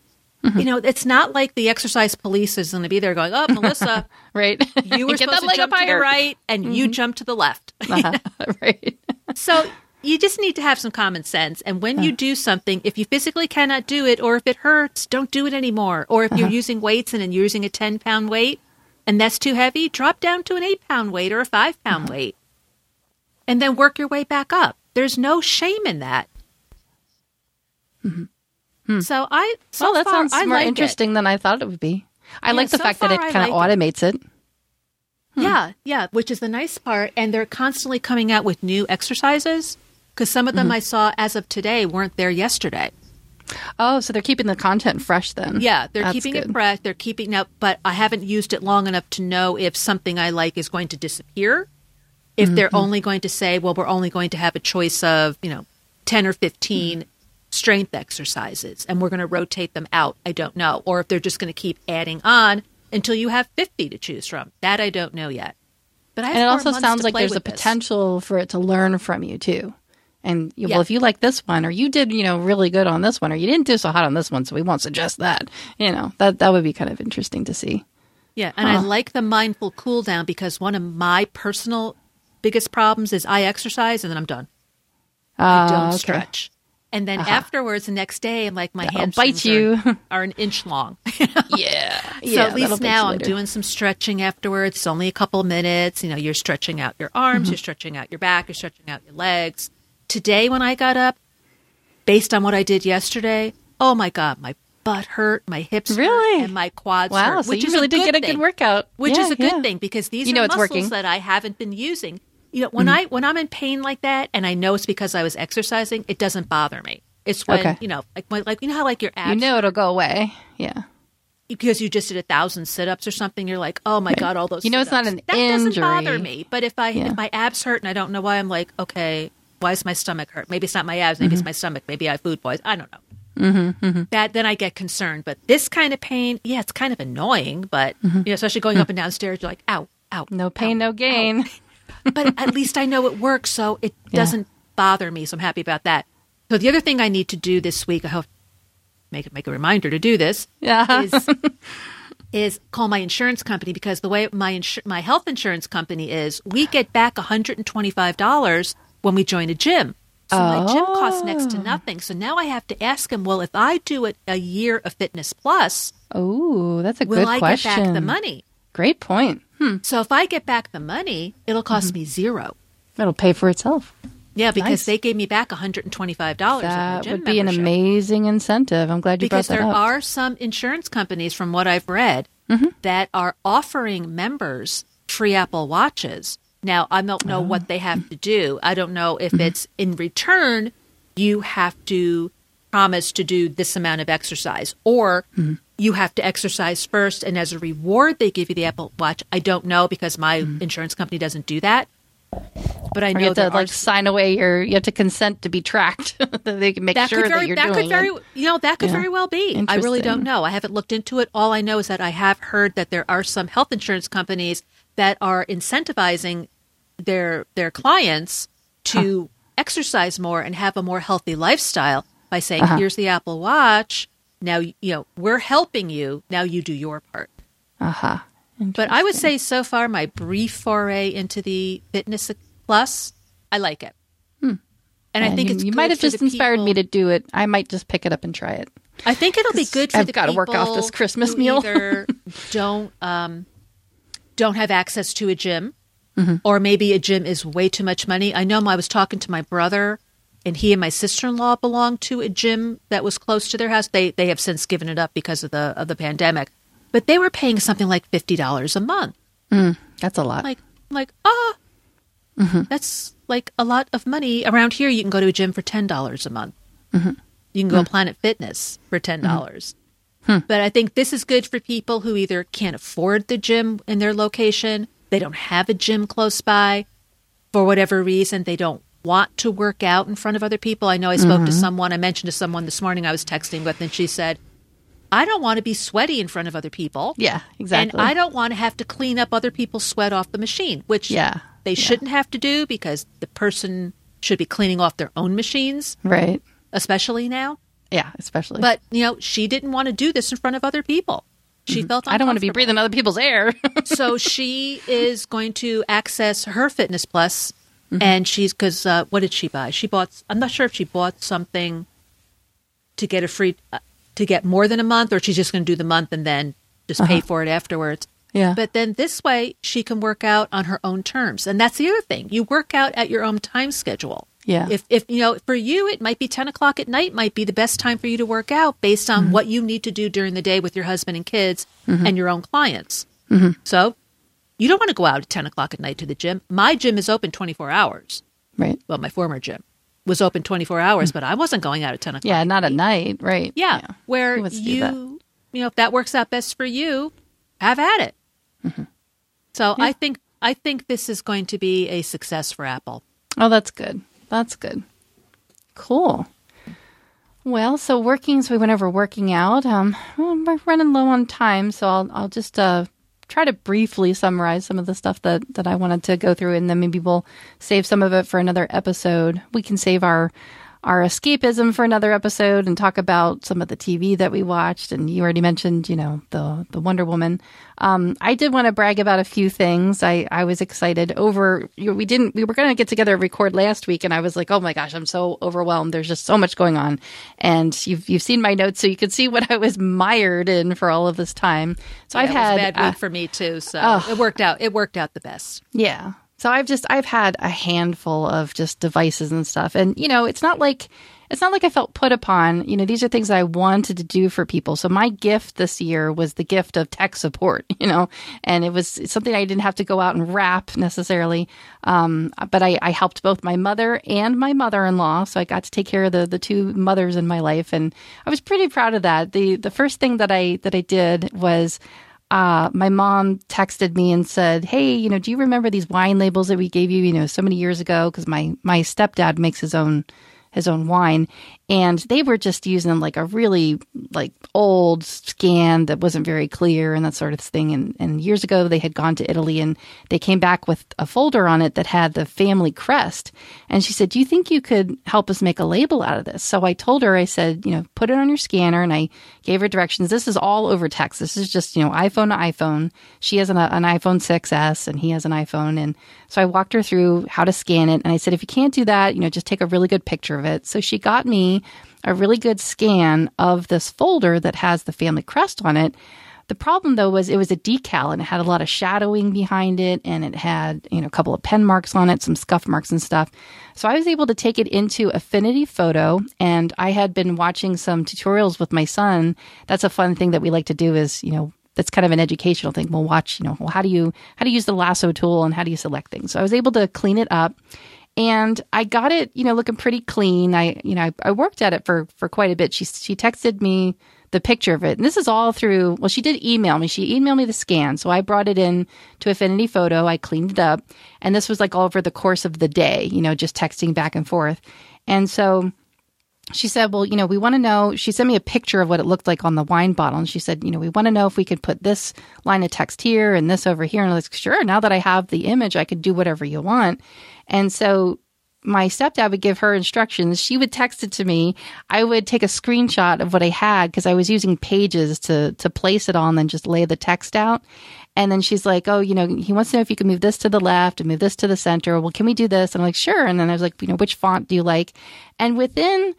You know, it's not like the exercise police is going to be there going, "Oh, Melissa, Right. you were supposed to jump to the right, and you jump to the left." Uh-huh. right. so you just need to have some common sense. And when you do something, if you physically cannot do it, or if it hurts, don't do it anymore. Or if you're uh-huh. using weights and then you're using a ten pound weight, and that's too heavy, drop down to an eight pound weight or a five pound uh-huh. weight, and then work your way back up. There's no shame in that. Mm-hmm. Hmm. So I so well, that far, sounds I more like it. interesting than I thought it would be. I Yeah, like the so fact that it kind of like it. automates it. Hmm. Yeah, yeah, which is the nice part. And they're constantly coming out with new exercises because some of them Mm-hmm. I saw as of today weren't there yesterday. Oh, so they're keeping the content fresh then. Yeah, they're That's keeping it fresh. They're keeping up, but I haven't used it long enough to know if something I like is going to disappear. If Mm-hmm. they're only going to say, well, we're only going to have a choice of, you know, 10 or 15 strength exercises and we're going to rotate them out. I don't know. Or if they're just going to keep adding on until you have 50 to choose from. That I don't know yet. But I have And it also sounds like there's a this. potential for it to learn from you too. And you, Yeah. well, if you like this one, or you did, you know, really good on this one, or you didn't do so hot on this one, so we won't suggest that. You know, that that would be kind of interesting to see. Yeah, and I like the mindful cool down because one of my personal biggest problems is I exercise and then I'm done. I Uh, don't okay. Uh-huh. stretch. And then afterwards, the next day, I'm like, my That'll hands bite you. are, are an inch long. Yeah, so yeah. at least now I'm doing some stretching afterwards. It's only a couple minutes. You know, you're stretching out your arms, Mm-hmm. you're stretching out your back, you're stretching out your legs. Today, when I got up, based on what I did yesterday, oh my God, my butt hurt, my hips hurt, Really? and my quads Wow, hurt. so which you is really did get a thing good workout, which Yeah, is a good yeah. thing because these You know are muscles working. That I haven't been using. You know, when mm-hmm. I when I'm in pain like that, and I know it's because I was exercising, it doesn't bother me. It's when Okay. you know, like when- like you know how like your abs, You know it'll go away. Yeah. because you just did a thousand sit-ups or something. You're like, oh my god, all those. You know it's not sit-ups. an that doesn't bother me. But if I Yeah. if my abs hurt and I don't know why, I'm like, okay, why is my stomach hurt? Maybe it's not my abs. Maybe Mm-hmm. it's my stomach. Maybe I have food poison. I don't know. Mm-hmm, That then I get concerned. But this kind of pain, yeah, it's kind of annoying. But Mm-hmm. you know, especially going up and down stairs, you're like, ow, ow, No pain, ow, no gain. but at least I know it works, so it doesn't bother me. So I'm happy about that. So the other thing I need to do this week, I hope make make a reminder to do this. Yeah. is is call my insurance company because the way my insur- my health insurance company is, we get back 125 dollars when we join a gym. So my gym costs next to Oh. nothing. So now I have to ask him, well, if I do it a year of Fitness Plus, Oh, that's a will good I question. get back the money? Great point. Hmm. So if I get back the money, it'll cost Mm-hmm. me zero. It'll pay for itself. Yeah, because Nice. they gave me back $125 That would be an amazing incentive. I'm glad you because brought that up. Because there are some insurance companies from what I've read Mm-hmm. that are offering members free Apple Watches. Now, I don't Oh. know what they have to do. I don't know if Mm-hmm. it's in return you have to promise to do this amount of exercise or Mm-hmm. you have to exercise first and as a reward they give you the Apple Watch. I don't know because my Mm-hmm. insurance company doesn't do that. But I Or know you have to like sign away your. You have to consent to be tracked. that they can make that sure could very that you're that doing could very it. you know that could Yeah. very well be. I really don't know. I haven't looked into it. All I know is that I have heard that there are some health insurance companies that are incentivizing their their clients to exercise more and have a more healthy lifestyle by saying, here's the Apple Watch. Now, you know, we're helping you. Now you do your part. Uh huh. But I would say so far, my brief foray into the Fitness Plus, I like it. Hmm. And I think you, it's you might have just inspired people- me to do it. I might just pick it up and try it. I think it'll be good for I've the gotta work off this Christmas meal. don't um, don't have access to a gym, Mm-hmm. or maybe a gym is way too much money. I know I was talking to my brother, and he and my sister in law belong to a gym that was close to their house. They they have since given it up because of the of the pandemic, but they were paying something like fifty dollars a month. That's a lot. Like like ah, Mm-hmm. that's like a lot of money. Around here, you can go to a gym for ten dollars a month. Mm-hmm. You can go to Planet Fitness for ten dollars. Hmm. But I think this is good for people who either can't afford the gym in their location, they don't have a gym close by, for whatever reason, they don't want to work out in front of other people. I know I spoke Mm-hmm. to someone, I mentioned to someone this morning I was texting with, and she said, I don't want to be sweaty in front of other people. yeah, exactly. And I don't want to have to clean up other people's sweat off the machine, which Yeah, they yeah. shouldn't have to do because the person should be cleaning off their own machines, right. especially now. Yeah, especially. But, you know, she didn't want to do this in front of other people. She felt Mm-hmm. I don't want to be breathing other people's air. so she is going to access her Fitness Plus, Mm-hmm. and she's because uh, what did she buy? She bought. I'm not sure if she bought something to get a free uh, to get more than a month, or she's just going to do the month and then just pay for it afterwards. Uh-huh. yeah. But then this way, she can work out on her own terms, and that's the other thing. You work out at your own time schedule. Yeah. If if you know for you, it might be ten o'clock at night might be the best time for you to work out based on mm-hmm. what you need to do during the day with your husband and kids mm-hmm. and your own clients. Mm-hmm. So you don't want to go out at ten o'clock at night to the gym. My gym is open twenty four hours. right. Well, my former gym was open twenty four hours, but I wasn't going out at ten o'clock. Yeah, not at night. Right. Yeah, where Who wants to do that? you, you know, if that works out best for you, have at it. Mm-hmm. So I think I think this is going to be a success for Apple. Oh, that's good. That's good. Cool. Well, so working, so we went over working out. Um, well, we're running low on time, so I'll I'll just uh try to briefly summarize some of the stuff that that I wanted to go through, and then maybe we'll save some of it for another episode. We can save our our escapism for another episode and talk about some of the TV that we watched. And you already mentioned, you know, the the Wonder Woman. Um, I did want to brag about a few things. I I was excited over. You know, we didn't. We were going to get together and record last week, and I was like, oh my gosh, I'm so overwhelmed. There's just so much going on, and you've you've seen my notes, so you can see what I was mired in for all of this time. So I've Yeah, it had a bad uh, week for me too. So it worked out. It worked out the best. yeah. So I've just I've had a handful of just devices and stuff. And you know, it's not like it's not like I felt put upon. You know, these are things I wanted to do for people. So my gift this year was the gift of tech support, you know, and it was something I didn't have to go out and wrap necessarily. Um, but I, I helped both my mother and my mother-in-law. So I got to take care of the, the two mothers in my life. And I was pretty proud of that. The, the first thing that I, that I did was uh, my mom texted me and said, "Hey, you know, do you remember these wine labels that we gave you, you know, so many years ago? Because my my stepdad makes his own his own wine, and they were just using like a really like old scan that wasn't very clear and that sort of thing. And and years ago, they had gone to Italy and they came back with a folder on it that had the family crest. And she said, "Do you think you could help us make a label out of this?" So I told her, I said, you know, put it on your scanner, and I gave her directions. This is all over text. This is just you know iPhone to iPhone. She has an, an iPhone 6s and he has an iPhone, and so I walked her through how to scan it. And I said, if you can't do that, you know, just take a really good picture of it. So she got me a really good scan of this folder that has the family crest on it. The problem though was it was a decal and it had a lot of shadowing behind it and it had, you know, a couple of pen marks on it, some scuff marks and stuff. So I was able to take it into Affinity Photo and I had been watching some tutorials with my son. That's a fun thing that we like to do is, you know, that's kind of an educational thing. We'll watch, you know, well, how do you how do you use the lasso tool and how do you select things. So I was able to clean it up and I got it, you know, looking pretty clean. I, you know, I, I worked at it for for quite a bit. She she texted me the picture of it, and this is all through. Well, she did email me. She emailed me the scan, so I brought it in to Affinity Photo. I cleaned it up, and this was like all over the course of the day, you know, just texting back and forth. And so she said, Well, you know, we want to know. She sent me a picture of what it looked like on the wine bottle. And she said, You know, we want to know if we could put this line of text here and this over here. And I was like, Sure. Now that I have the image, I could do whatever you want. And so my stepdad would give her instructions. She would text it to me. I would take a screenshot of what I had because I was using pages to to place it on, then just lay the text out. And then she's like, "Oh, you know, he wants to know if you can move this to the left and move this to the center. Well, can we do this?" And I'm like, "Sure." And then I was like, "You know, which font do you like?" And within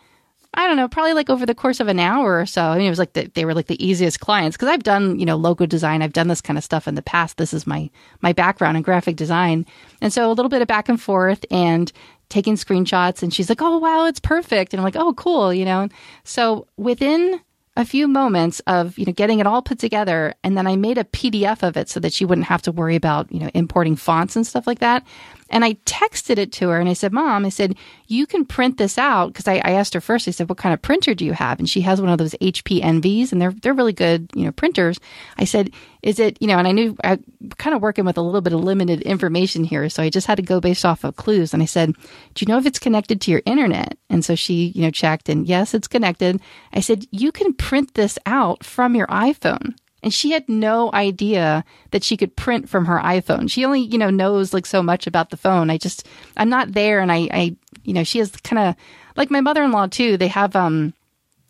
I don't know, probably like over the course of an hour or so. I mean, it was like the, they were like the easiest clients because I've done, you know, logo design. I've done this kind of stuff in the past. This is my my background in graphic design, and so a little bit of back and forth and taking screenshots. And she's like, "Oh wow, it's perfect," and I'm like, "Oh cool," you know. So within a few moments of you know getting it all put together and then i made a pdf of it so that she wouldn't have to worry about you know importing fonts and stuff like that and I texted it to her and I said, Mom, I said, you can print this out. Because I, I, asked her first, I said, what kind of printer do you have? And she has one of those HP Envies and they're, they're really good, you know, printers. I said, is it, you know, and I knew I kind of working with a little bit of limited information here. So I just had to go based off of clues. And I said, do you know if it's connected to your internet? And so she, you know, checked and yes, it's connected. I said, you can print this out from your iPhone. And she had no idea that she could print from her iPhone. She only, you know, knows like so much about the phone. I just, I'm not there. And I, I, you know, she has kind of like my mother-in-law too. They have, um,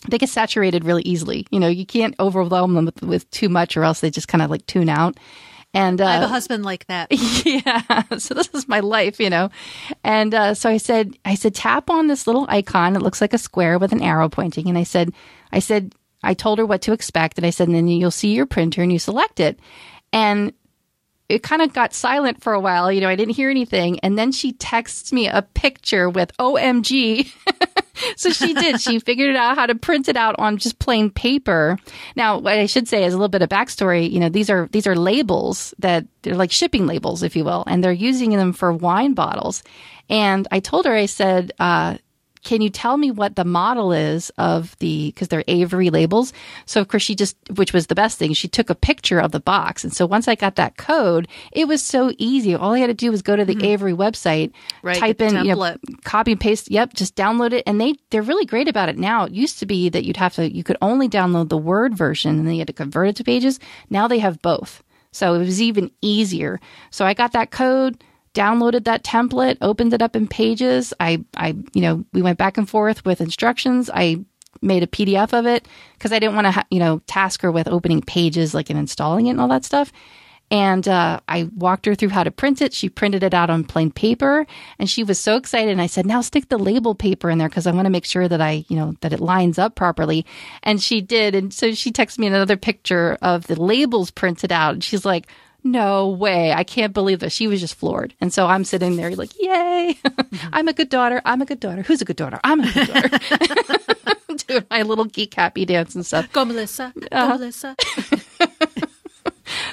they get saturated really easily. You know, you can't overwhelm them with, with too much or else they just kind of like tune out. And uh, I have a husband like that. Yeah. So this is my life, you know. And uh, so I said, I said, tap on this little icon. It looks like a square with an arrow pointing. And I said, I said, I told her what to expect and I said, and then you'll see your printer and you select it. And it kind of got silent for a while. You know, I didn't hear anything. And then she texts me a picture with OMG. so she did. She figured out how to print it out on just plain paper. Now, what I should say is a little bit of backstory. You know, these are, these are labels that they're like shipping labels, if you will, and they're using them for wine bottles. And I told her, I said, uh, can you tell me what the model is of the because they're Avery labels? So of course she just, which was the best thing, she took a picture of the box, and so once I got that code, it was so easy. All I had to do was go to the mm-hmm. Avery website, right, type in, you know, copy and paste. Yep, just download it, and they they're really great about it now. It used to be that you'd have to you could only download the Word version, and then you had to convert it to Pages. Now they have both, so it was even easier. So I got that code downloaded that template, opened it up in pages. I, I, you know, we went back and forth with instructions. I made a PDF of it because I didn't want to, ha- you know, task her with opening pages like and installing it and all that stuff. And uh, I walked her through how to print it. She printed it out on plain paper, and she was so excited. And I said, "Now stick the label paper in there because I want to make sure that I, you know, that it lines up properly." And she did. And so she texted me another picture of the labels printed out, and she's like, no way. I can't believe this. She was just floored. And so I'm sitting there like, yay. I'm a good daughter. I'm a good daughter. Who's a good daughter? I'm a good daughter. Doing my little geek happy dance and stuff. Go, Melissa. Go, uh, Melissa.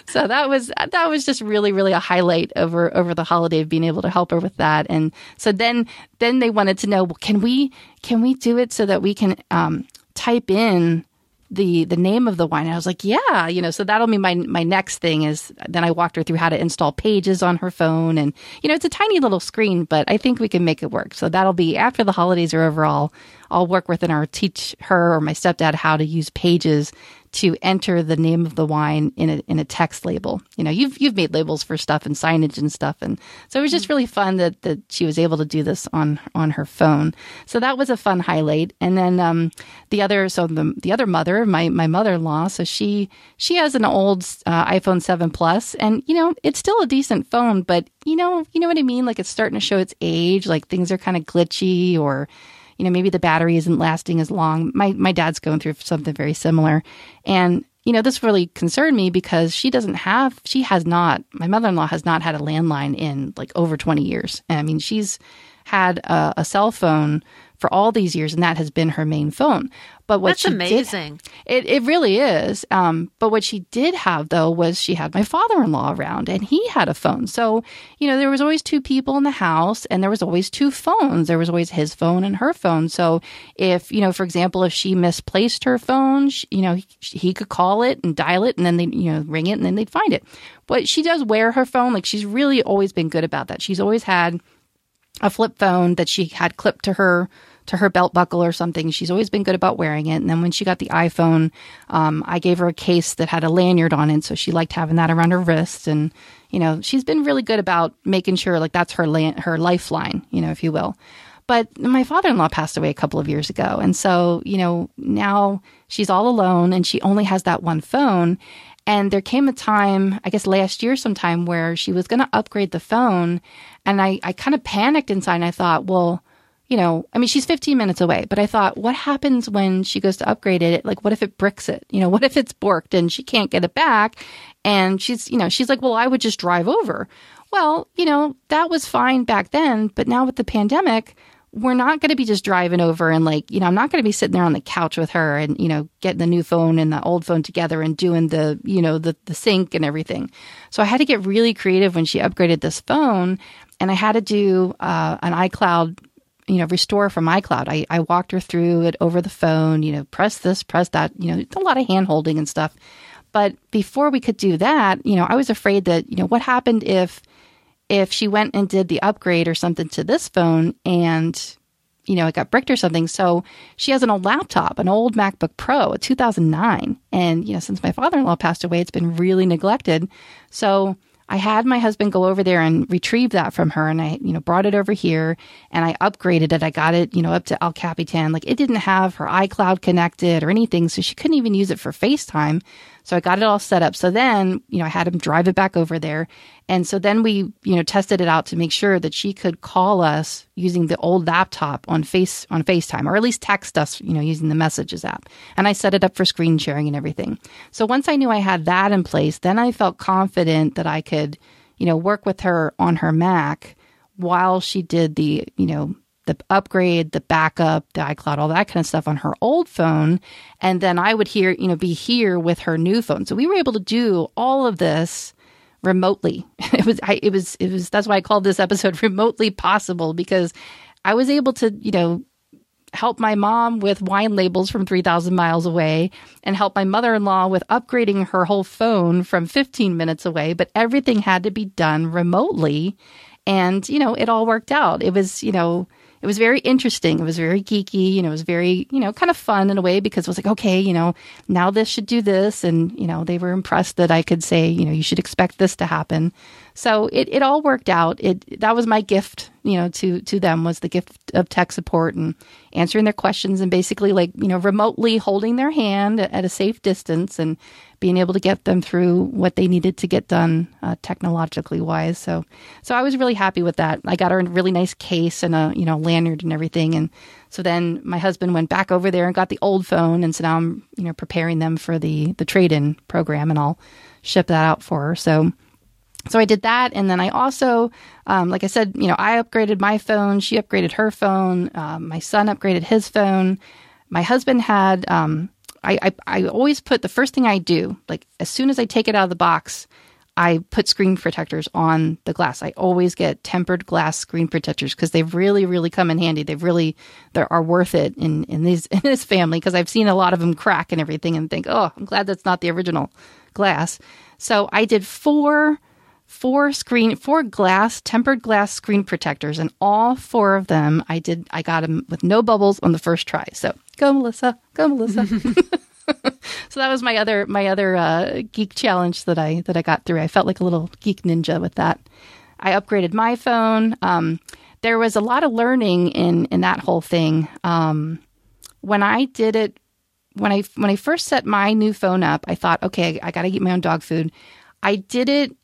so that was that was just really really a highlight over over the holiday of being able to help her with that and so then then they wanted to know well can we can we do it so that we can um, type in the the name of the wine. I was like, yeah, you know, so that'll be my my next thing is then I walked her through how to install pages on her phone and you know, it's a tiny little screen, but I think we can make it work. So that'll be after the holidays are over, I'll I'll work with and I'll teach her or my stepdad how to use pages to enter the name of the wine in a in a text label. You know, you've you've made labels for stuff and signage and stuff, and so it was just mm-hmm. really fun that that she was able to do this on on her phone. So that was a fun highlight. And then um, the other, so the the other mother, my my mother in law, so she she has an old uh, iPhone seven plus, and you know it's still a decent phone, but you know you know what I mean. Like it's starting to show its age. Like things are kind of glitchy or you know, maybe the battery isn't lasting as long. My my dad's going through something very similar. And you know, this really concerned me because she doesn't have, she has not, my mother in law has not had a landline in like over 20 years. I mean, she's had a, a, cell phone for all these years, and that has been her main phone. But what That's she amazing. Did, it it really is. Um, but what she did have though was she had my father in law around, and he had a phone. So you know there was always two people in the house, and there was always two phones. There was always his phone and her phone. So if you know, for example, if she misplaced her phone, she, you know he, he could call it and dial it, and then they you know ring it, and then they'd find it. But she does wear her phone. Like she's really always been good about that. She's always had a flip phone that she had clipped to her to her belt buckle or something. She's always been good about wearing it. And then when she got the iPhone, um, I gave her a case that had a lanyard on it, so she liked having that around her wrist. And you know, she's been really good about making sure like that's her lan- her lifeline, you know, if you will. But my father in law passed away a couple of years ago. And so, you know, now she's all alone and she only has that one phone. And there came a time, I guess last year sometime, where she was going to upgrade the phone. And I, I kind of panicked inside and I thought, well, you know, I mean, she's 15 minutes away, but I thought, what happens when she goes to upgrade it? Like, what if it bricks it? You know, what if it's borked and she can't get it back? And she's, you know, she's like, well, I would just drive over. Well, you know, that was fine back then, but now with the pandemic, we're not going to be just driving over and like, you know, I'm not going to be sitting there on the couch with her and, you know, getting the new phone and the old phone together and doing the, you know, the, the sync and everything. So I had to get really creative when she upgraded this phone and I had to do uh, an iCloud you know, restore from iCloud. I, I walked her through it over the phone, you know, press this, press that, you know, a lot of hand holding and stuff. But before we could do that, you know, I was afraid that, you know, what happened if if she went and did the upgrade or something to this phone and you know, it got bricked or something. So she has an old laptop, an old MacBook Pro, a 2009. And, you know, since my father in law passed away, it's been really neglected. So I had my husband go over there and retrieve that from her and I, you know, brought it over here and I upgraded it. I got it, you know, up to El Capitan. Like it didn't have her iCloud connected or anything. So she couldn't even use it for FaceTime. So I got it all set up. So then, you know, I had him drive it back over there. And so then we, you know, tested it out to make sure that she could call us using the old laptop on face on FaceTime or at least text us, you know, using the messages app. And I set it up for screen sharing and everything. So once I knew I had that in place, then I felt confident that I could, you know, work with her on her Mac while she did the, you know, the upgrade, the backup, the iCloud, all that kind of stuff on her old phone. And then I would hear, you know, be here with her new phone. So we were able to do all of this remotely. It was, I, it was, it was, that's why I called this episode remotely possible because I was able to, you know, help my mom with wine labels from 3,000 miles away and help my mother in law with upgrading her whole phone from 15 minutes away. But everything had to be done remotely. And, you know, it all worked out. It was, you know, it was very interesting. It was very geeky, know, it was very, you know, kind of fun in a way because it was like, okay, you know, now this should do this. And, you know, they were impressed that I could say, you know, you should expect this to happen. So it, it all worked out. It, that was my gift, you know, to, to them was the gift of tech support and answering their questions and basically like, you know, remotely holding their hand at a safe distance and being able to get them through what they needed to get done uh, technologically wise. So, so I was really happy with that. I got her a really nice case and a you know lanyard and everything. And so then my husband went back over there and got the old phone, and so now I'm you know preparing them for the the trade in program, and I'll ship that out for her. So. So I did that, and then I also, um, like I said, you know, I upgraded my phone. She upgraded her phone. Um, my son upgraded his phone. My husband had um, I, I, I always put the first thing I do, like as soon as I take it out of the box, I put screen protectors on the glass. I always get tempered glass screen protectors because they've really, really come in handy. They've really they are worth it in in these in this family because I've seen a lot of them crack and everything and think, oh, I'm glad that's not the original glass. So I did four four screen four glass tempered glass screen protectors and all four of them I did I got them with no bubbles on the first try. So go Melissa, go Melissa. so that was my other my other uh, geek challenge that I that I got through. I felt like a little geek ninja with that. I upgraded my phone. Um, there was a lot of learning in in that whole thing. Um, when I did it, when I when I first set my new phone up, I thought, okay, I got to eat my own dog food. I did it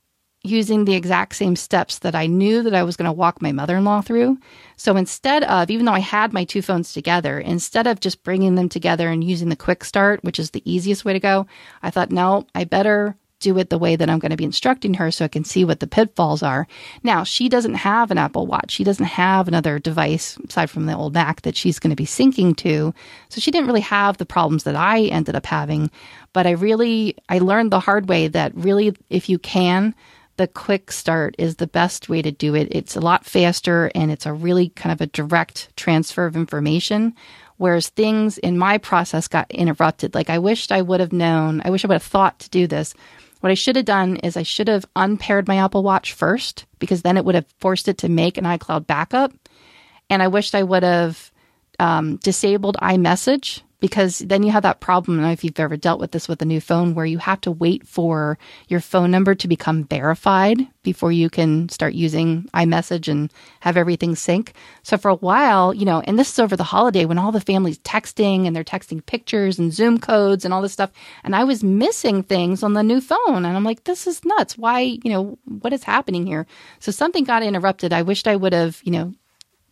using the exact same steps that I knew that I was going to walk my mother in law through. So instead of, even though I had my two phones together, instead of just bringing them together and using the quick start, which is the easiest way to go, I thought, no, I better do it the way that I'm going to be instructing her so I can see what the pitfalls are. Now, she doesn't have an Apple Watch. She doesn't have another device aside from the old Mac that she's going to be syncing to. So she didn't really have the problems that I ended up having. But I really, I learned the hard way that really, if you can, the quick start is the best way to do it. It's a lot faster and it's a really kind of a direct transfer of information. Whereas things in my process got interrupted. Like I wished I would have known, I wish I would have thought to do this. What I should have done is I should have unpaired my Apple Watch first because then it would have forced it to make an iCloud backup. And I wished I would have um, disabled iMessage because then you have that problem. I don't know if you've ever dealt with this with a new phone where you have to wait for your phone number to become verified before you can start using iMessage and have everything sync. So for a while, you know, and this is over the holiday when all the family's texting and they're texting pictures and Zoom codes and all this stuff. And I was missing things on the new phone. And I'm like, this is nuts. Why, you know, what is happening here? So something got interrupted. I wished I would have, you know,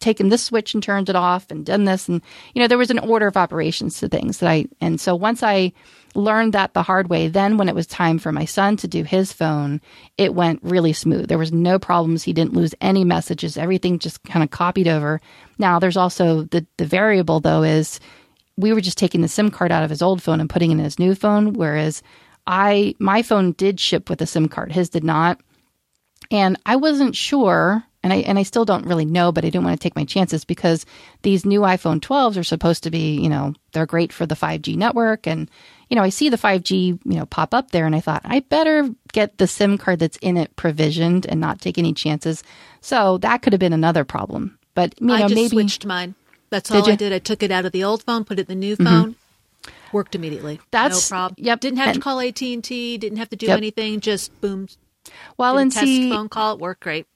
taken this switch and turned it off and done this. And you know there was an order of operations to things that I and so once I learned that the hard way then when it was time for my son to do his phone it went really smooth. There was no problems. He didn't lose any messages. Everything just kind of copied over. Now there's also the the variable though is we were just taking the sim card out of his old phone and putting it in his new phone whereas I my phone did ship with a sim card. His did not. And I wasn't sure and I and I still don't really know, but I didn't want to take my chances because these new iPhone 12s are supposed to be, you know, they're great for the 5G network, and you know, I see the 5G, you know, pop up there, and I thought I better get the SIM card that's in it provisioned and not take any chances. So that could have been another problem. But you know, I just maybe switched mine. That's all? I did. I took it out of the old phone, put it in the new mm-hmm. phone. Worked immediately. That's- no problem. yep, Didn't have to call AT and T. Didn't have to do Yep. anything. Just boom. well, and test see, phone call. It worked great.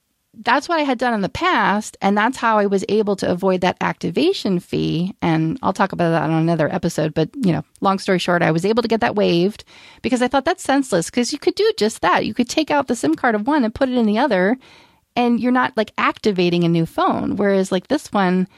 That's what I had done in the past, and that's how I was able to avoid that activation fee. And I'll talk about that on another episode. But you know, long story short, I was able to get that waived because I thought that's senseless. Because you could do just that. You could take out the SIM card of one and put it in the other, and you're not like activating a new phone. Whereas like this one.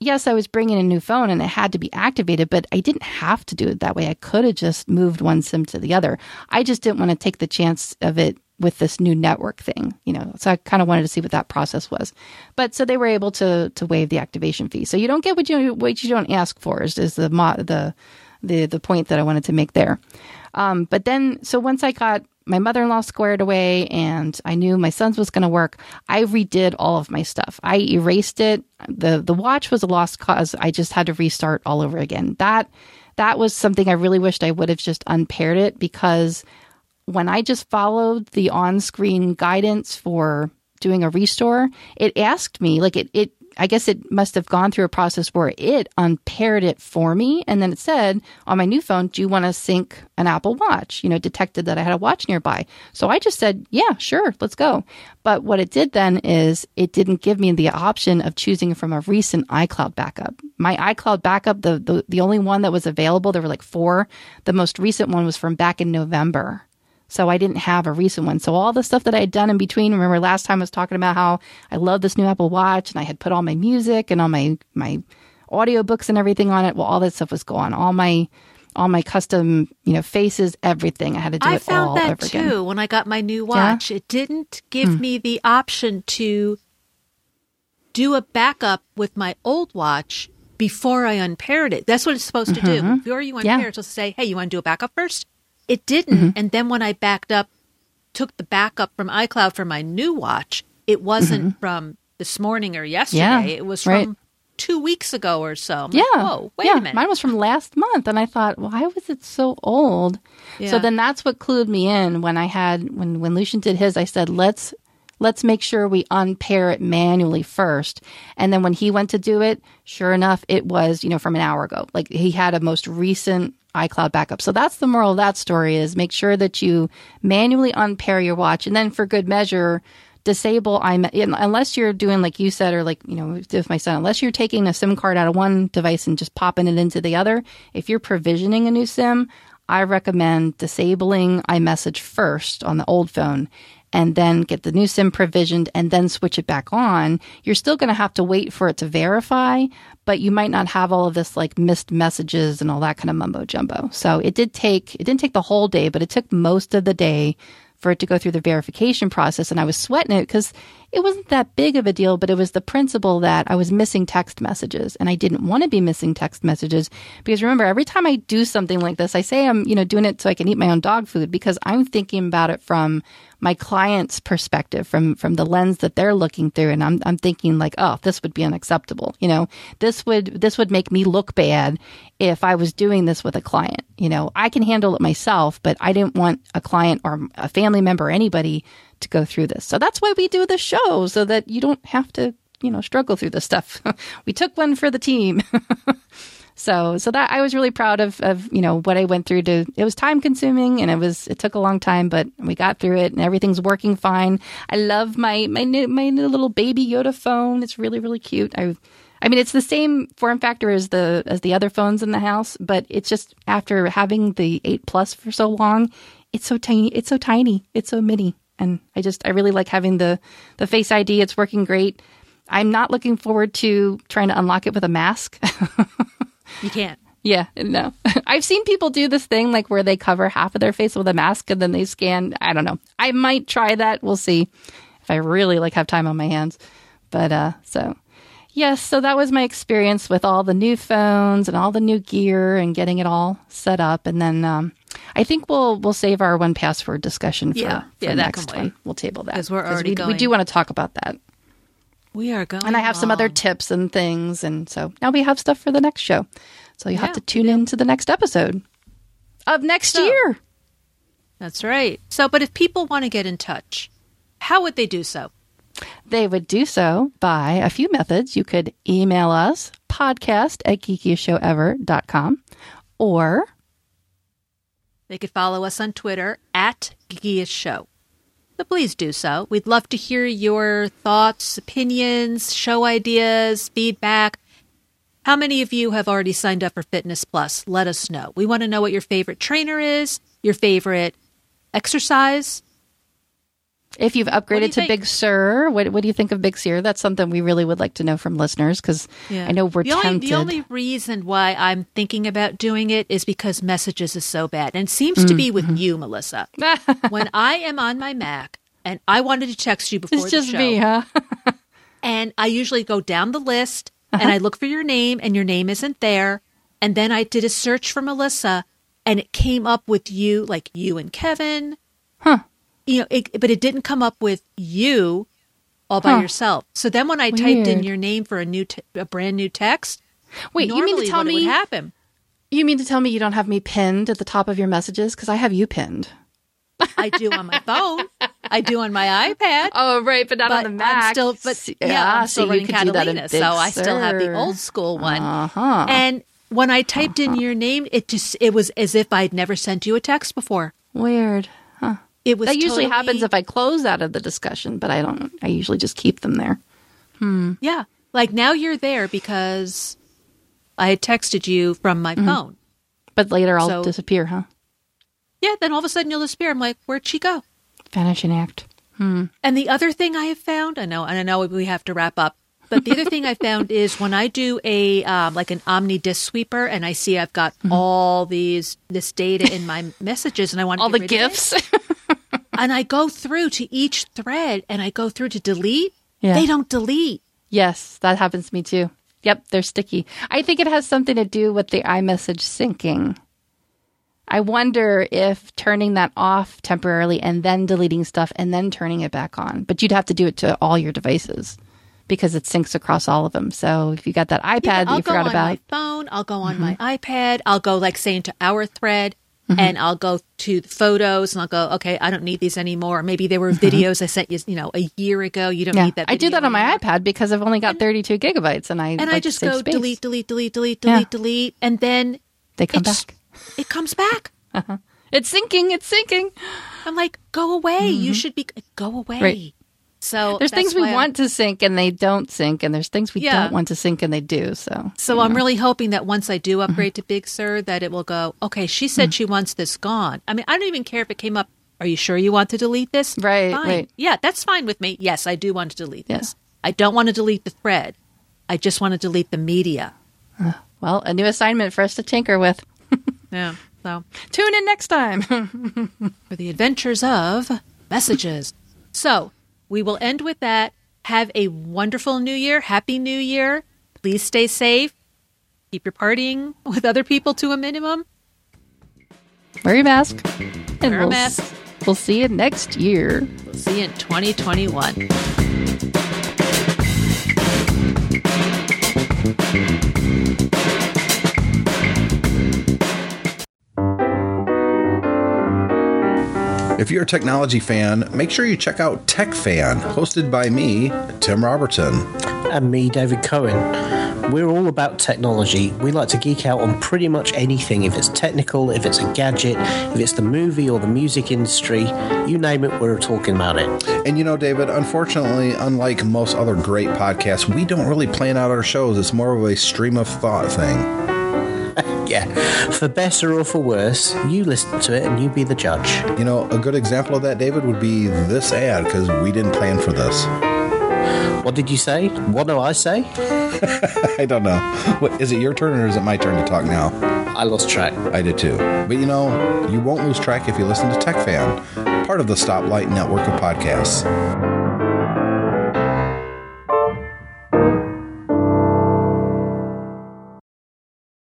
Yes, I was bringing a new phone and it had to be activated, but I didn't have to do it that way. I could have just moved one SIM to the other. I just didn't want to take the chance of it with this new network thing, you know. So I kind of wanted to see what that process was. But so they were able to to waive the activation fee. So you don't get what you what you don't ask for is, is the mo- the the the point that I wanted to make there. Um, but then so once I got my mother-in-law squared away and I knew my son's was going to work, I redid all of my stuff. I erased it. The the watch was a lost cause. I just had to restart all over again. That that was something I really wished I would have just unpaired it because when I just followed the on-screen guidance for doing a restore, it asked me like it it I guess it must have gone through a process where it unpaired it for me and then it said on my new phone, "Do you want to sync an Apple Watch?" You know, detected that I had a watch nearby. So I just said, "Yeah, sure, let's go." But what it did then is it didn't give me the option of choosing from a recent iCloud backup. My iCloud backup, the the, the only one that was available, there were like four. The most recent one was from back in November. So I didn't have a recent one. So all the stuff that I had done in between, remember last time I was talking about how I love this new Apple Watch and I had put all my music and all my my audiobooks and everything on it. Well, all that stuff was gone. All my all my custom, you know, faces, everything. I had to do I it found all that over too again. when I got my new watch. It didn't give Hmm. me the option to do a backup with my old watch before I unpaired it. That's what it's supposed to do. Before you unpair, Mm-hmm. Yeah. Mm-hmm. it's supposed to say, "Hey, you want to do a backup first? It didn't, and then when I backed up, took the backup from iCloud for my new watch, it wasn't from this morning or yesterday. Mm-hmm. Yeah, it was from right. two weeks ago or so. I'm Yeah. like, Whoa, wait yeah. a minute. Mine was from last month. And I thought, why was it so old? So then that's what clued me in when I had, when, when Lucian did his, I said, let's, let's make sure we unpair it manually first. And then when he went to do it, sure enough, it was, you know, from an hour ago. Like he had a most recent iCloud backup. So that's the moral of that story is make sure that you manually unpair your watch. And then for good measure, disable I'm unless you're doing like you said or like you know with my son unless you're taking a SIM card out of one device and just popping it into the other if you're provisioning a new SIM I recommend disabling iMessage first on the old phone and then get the new SIM provisioned and then switch it back on you're still going to have to wait for it to verify but you might not have all of this like missed messages and all that kind of mumbo jumbo. So it did take it didn't take the whole day but it took most of the day for it to go through the verification process and I was sweating it because it wasn't that big of a deal, but it was the principle that I was missing text messages and I didn't want to be missing text messages because remember every time I do something like this, I say I'm, you know, doing it so I can eat my own dog food because I'm thinking about it from my client's perspective, from from the lens that they're looking through and I'm I'm thinking like, oh, this would be unacceptable. You know, this would this would make me look bad if I was doing this with a client. You know, I can handle it myself, but I didn't want a client or a family member or anybody to go through this. So that's why we do the show so that you don't have to you know struggle through this stuff. we took one for the team. so so that I was really proud of of you know what I went through to it was time consuming and it was it took a long time but we got through it and everything's working fine. I love my my my little baby Yoda phone. It's really really cute. I I mean it's the same form factor as the as the other phones in the house, but it's just after having the 8 Plus for so long, it's so tiny, it's so tiny, it's so mini and I just I really like having the the Face ID. It's working great. I'm not looking forward to trying to unlock it with a mask. you can't. Yeah, no. I've seen people do this thing like where they cover half of their face with a mask and then they scan. I don't know. I might try that. We'll see if I really like have time on my hands. But uh so yes, so that was my experience with all the new phones and all the new gear and getting it all set up and then um I think we'll we'll save our 1Password discussion for, Yeah, for yeah, next one. We'll table that 'Cause we're already we, we do want to talk about that. We are going. And I have some other tips and things. And so now we have stuff for the next show. So you have to tune in to the next episode of next So- year. That's right. So, but if people want to get in touch, how would they do so? They would do so by a few methods. You could email us, podcast at geekiestshowever.com, or They could follow us on Twitter at Geekiest Show. So please do so. We'd love to hear your thoughts, opinions, show ideas, feedback. How many of you have already signed up for Fitness Plus? Let us know. We want to know what your favorite trainer is, your favorite exercise. If you've do you upgraded to think? Big Sur, what, what do you think of Big Sur? That's something we really would like to know from listeners because I know we're the only, tempted. the only reason why I'm thinking about doing it is because messages is so bad. And it seems to be Mm-hmm. with you, Melissa. when I am on my Mac and I wanted to text you before it's the just show, me, huh? and I usually go down the list Uh-huh. and I look for your name and your name isn't there. And then I did a search for Melissa and it came up with you, like you and Kevin. Huh. You know, it, but it didn't come up with you all by Huh. yourself. So then when I typed in your name for a new, a brand new text, Wait, you mean to tell me happen? you mean to tell me you don't have me pinned at the top of your messages because I have you pinned. I do on my phone. I do on my iPad. Oh, right, but not but on the Mac. I'm still, but See- yeah, I'm still so you running could do that in Catalina, so I still have the old school one. Uh-huh. And when I typed in your name, it just it was as if I'd never sent you a text before. Weird. It was That usually totally- happens if I close out of the discussion, but I don't. I usually just keep them there. yeah, like now you're there because I had texted you from my Mm-hmm. phone. But later I'll So- disappear, huh? Yeah, then all of a sudden you'll disappear. I'm like, where'd she go? Vanishing act. And the other thing I have found, I know, and I know we have to wrap up, but the other thing I found is when I do a um, like an OmniDiskSweeper, and I see I've got Mm-hmm. all these this data in my messages, and I want to All the rid of it, gifts. and I go through to each thread, and I go through to delete. Yeah. They don't delete. yes, that happens to me too. Yep, they're sticky. I think it has something to do with the iMessage syncing. I wonder if turning that off temporarily and then deleting stuff and then turning it back on. But you'd have to do it to all your devices because it syncs across all of them. So if you got that iPad Yeah, that I'll you go forgot on about, my phone. I'll go on mm-hmm. my iPad. I'll go like say into our thread. Mm-hmm. And I'll go to the photos and I'll go, okay, I don't need these anymore. Maybe they were mm-hmm. videos I sent you, you know, a year ago. You don't yeah, need that. I do that on my anymore. iPad because I've only got 32 gigabytes and I and like I just go space. delete, delete, delete, delete, Yeah. delete, delete, and then They come back. it comes back. Uh-huh. It's syncing. It's syncing. I'm like, go away. You mm-hmm. should be go away. Mm-hmm. Right. So There's things we I'm- want to sync and they don't sync, and there's things we Yeah. don't want to sync and they do. So, So I'm really hoping that once I Mm-hmm. do upgrade to Big Sur, that it will go. Okay, she said she wants this gone. I mean, I don't even care if it came up. Are you sure you want to delete this? Right, Fine. right. Yeah, that's fine with me. Yes, I do want to delete Yeah. this. I don't want to delete the thread. I just want to delete the media. well, a new assignment for us to tinker with. Yeah. So Tune in next time. for the adventures of messages. So we will end with that. Have a wonderful new year. Happy new year. Please stay safe. Keep your partying with other people to a minimum. Wear your mask. And Wear a we'll, mask. we'll see you next year. We'll see you in 2021. If you're a technology fan, make sure you check out Tech Fan, hosted by me, Tim Robertson. and me, David Cohen. We're all about technology. We like to geek out on pretty much anything. If it's technical, if it's a gadget, if it's the movie or the music industry, you name it, we're talking about it. And you know, David, unfortunately, unlike most other great podcasts, we don't really plan out our shows. It's more of a stream of thought thing. Yeah, for better or for worse, you listen to it and you be the judge. You know, a good example of that, David, would be this ad because we didn't plan for this. What did you say? What do I say? I don't know. What, is it your turn or is it my turn to talk now? I lost track. I did too. But you know, you won't lose track if you listen to Tech Fan, part of the Stoplight network of podcasts.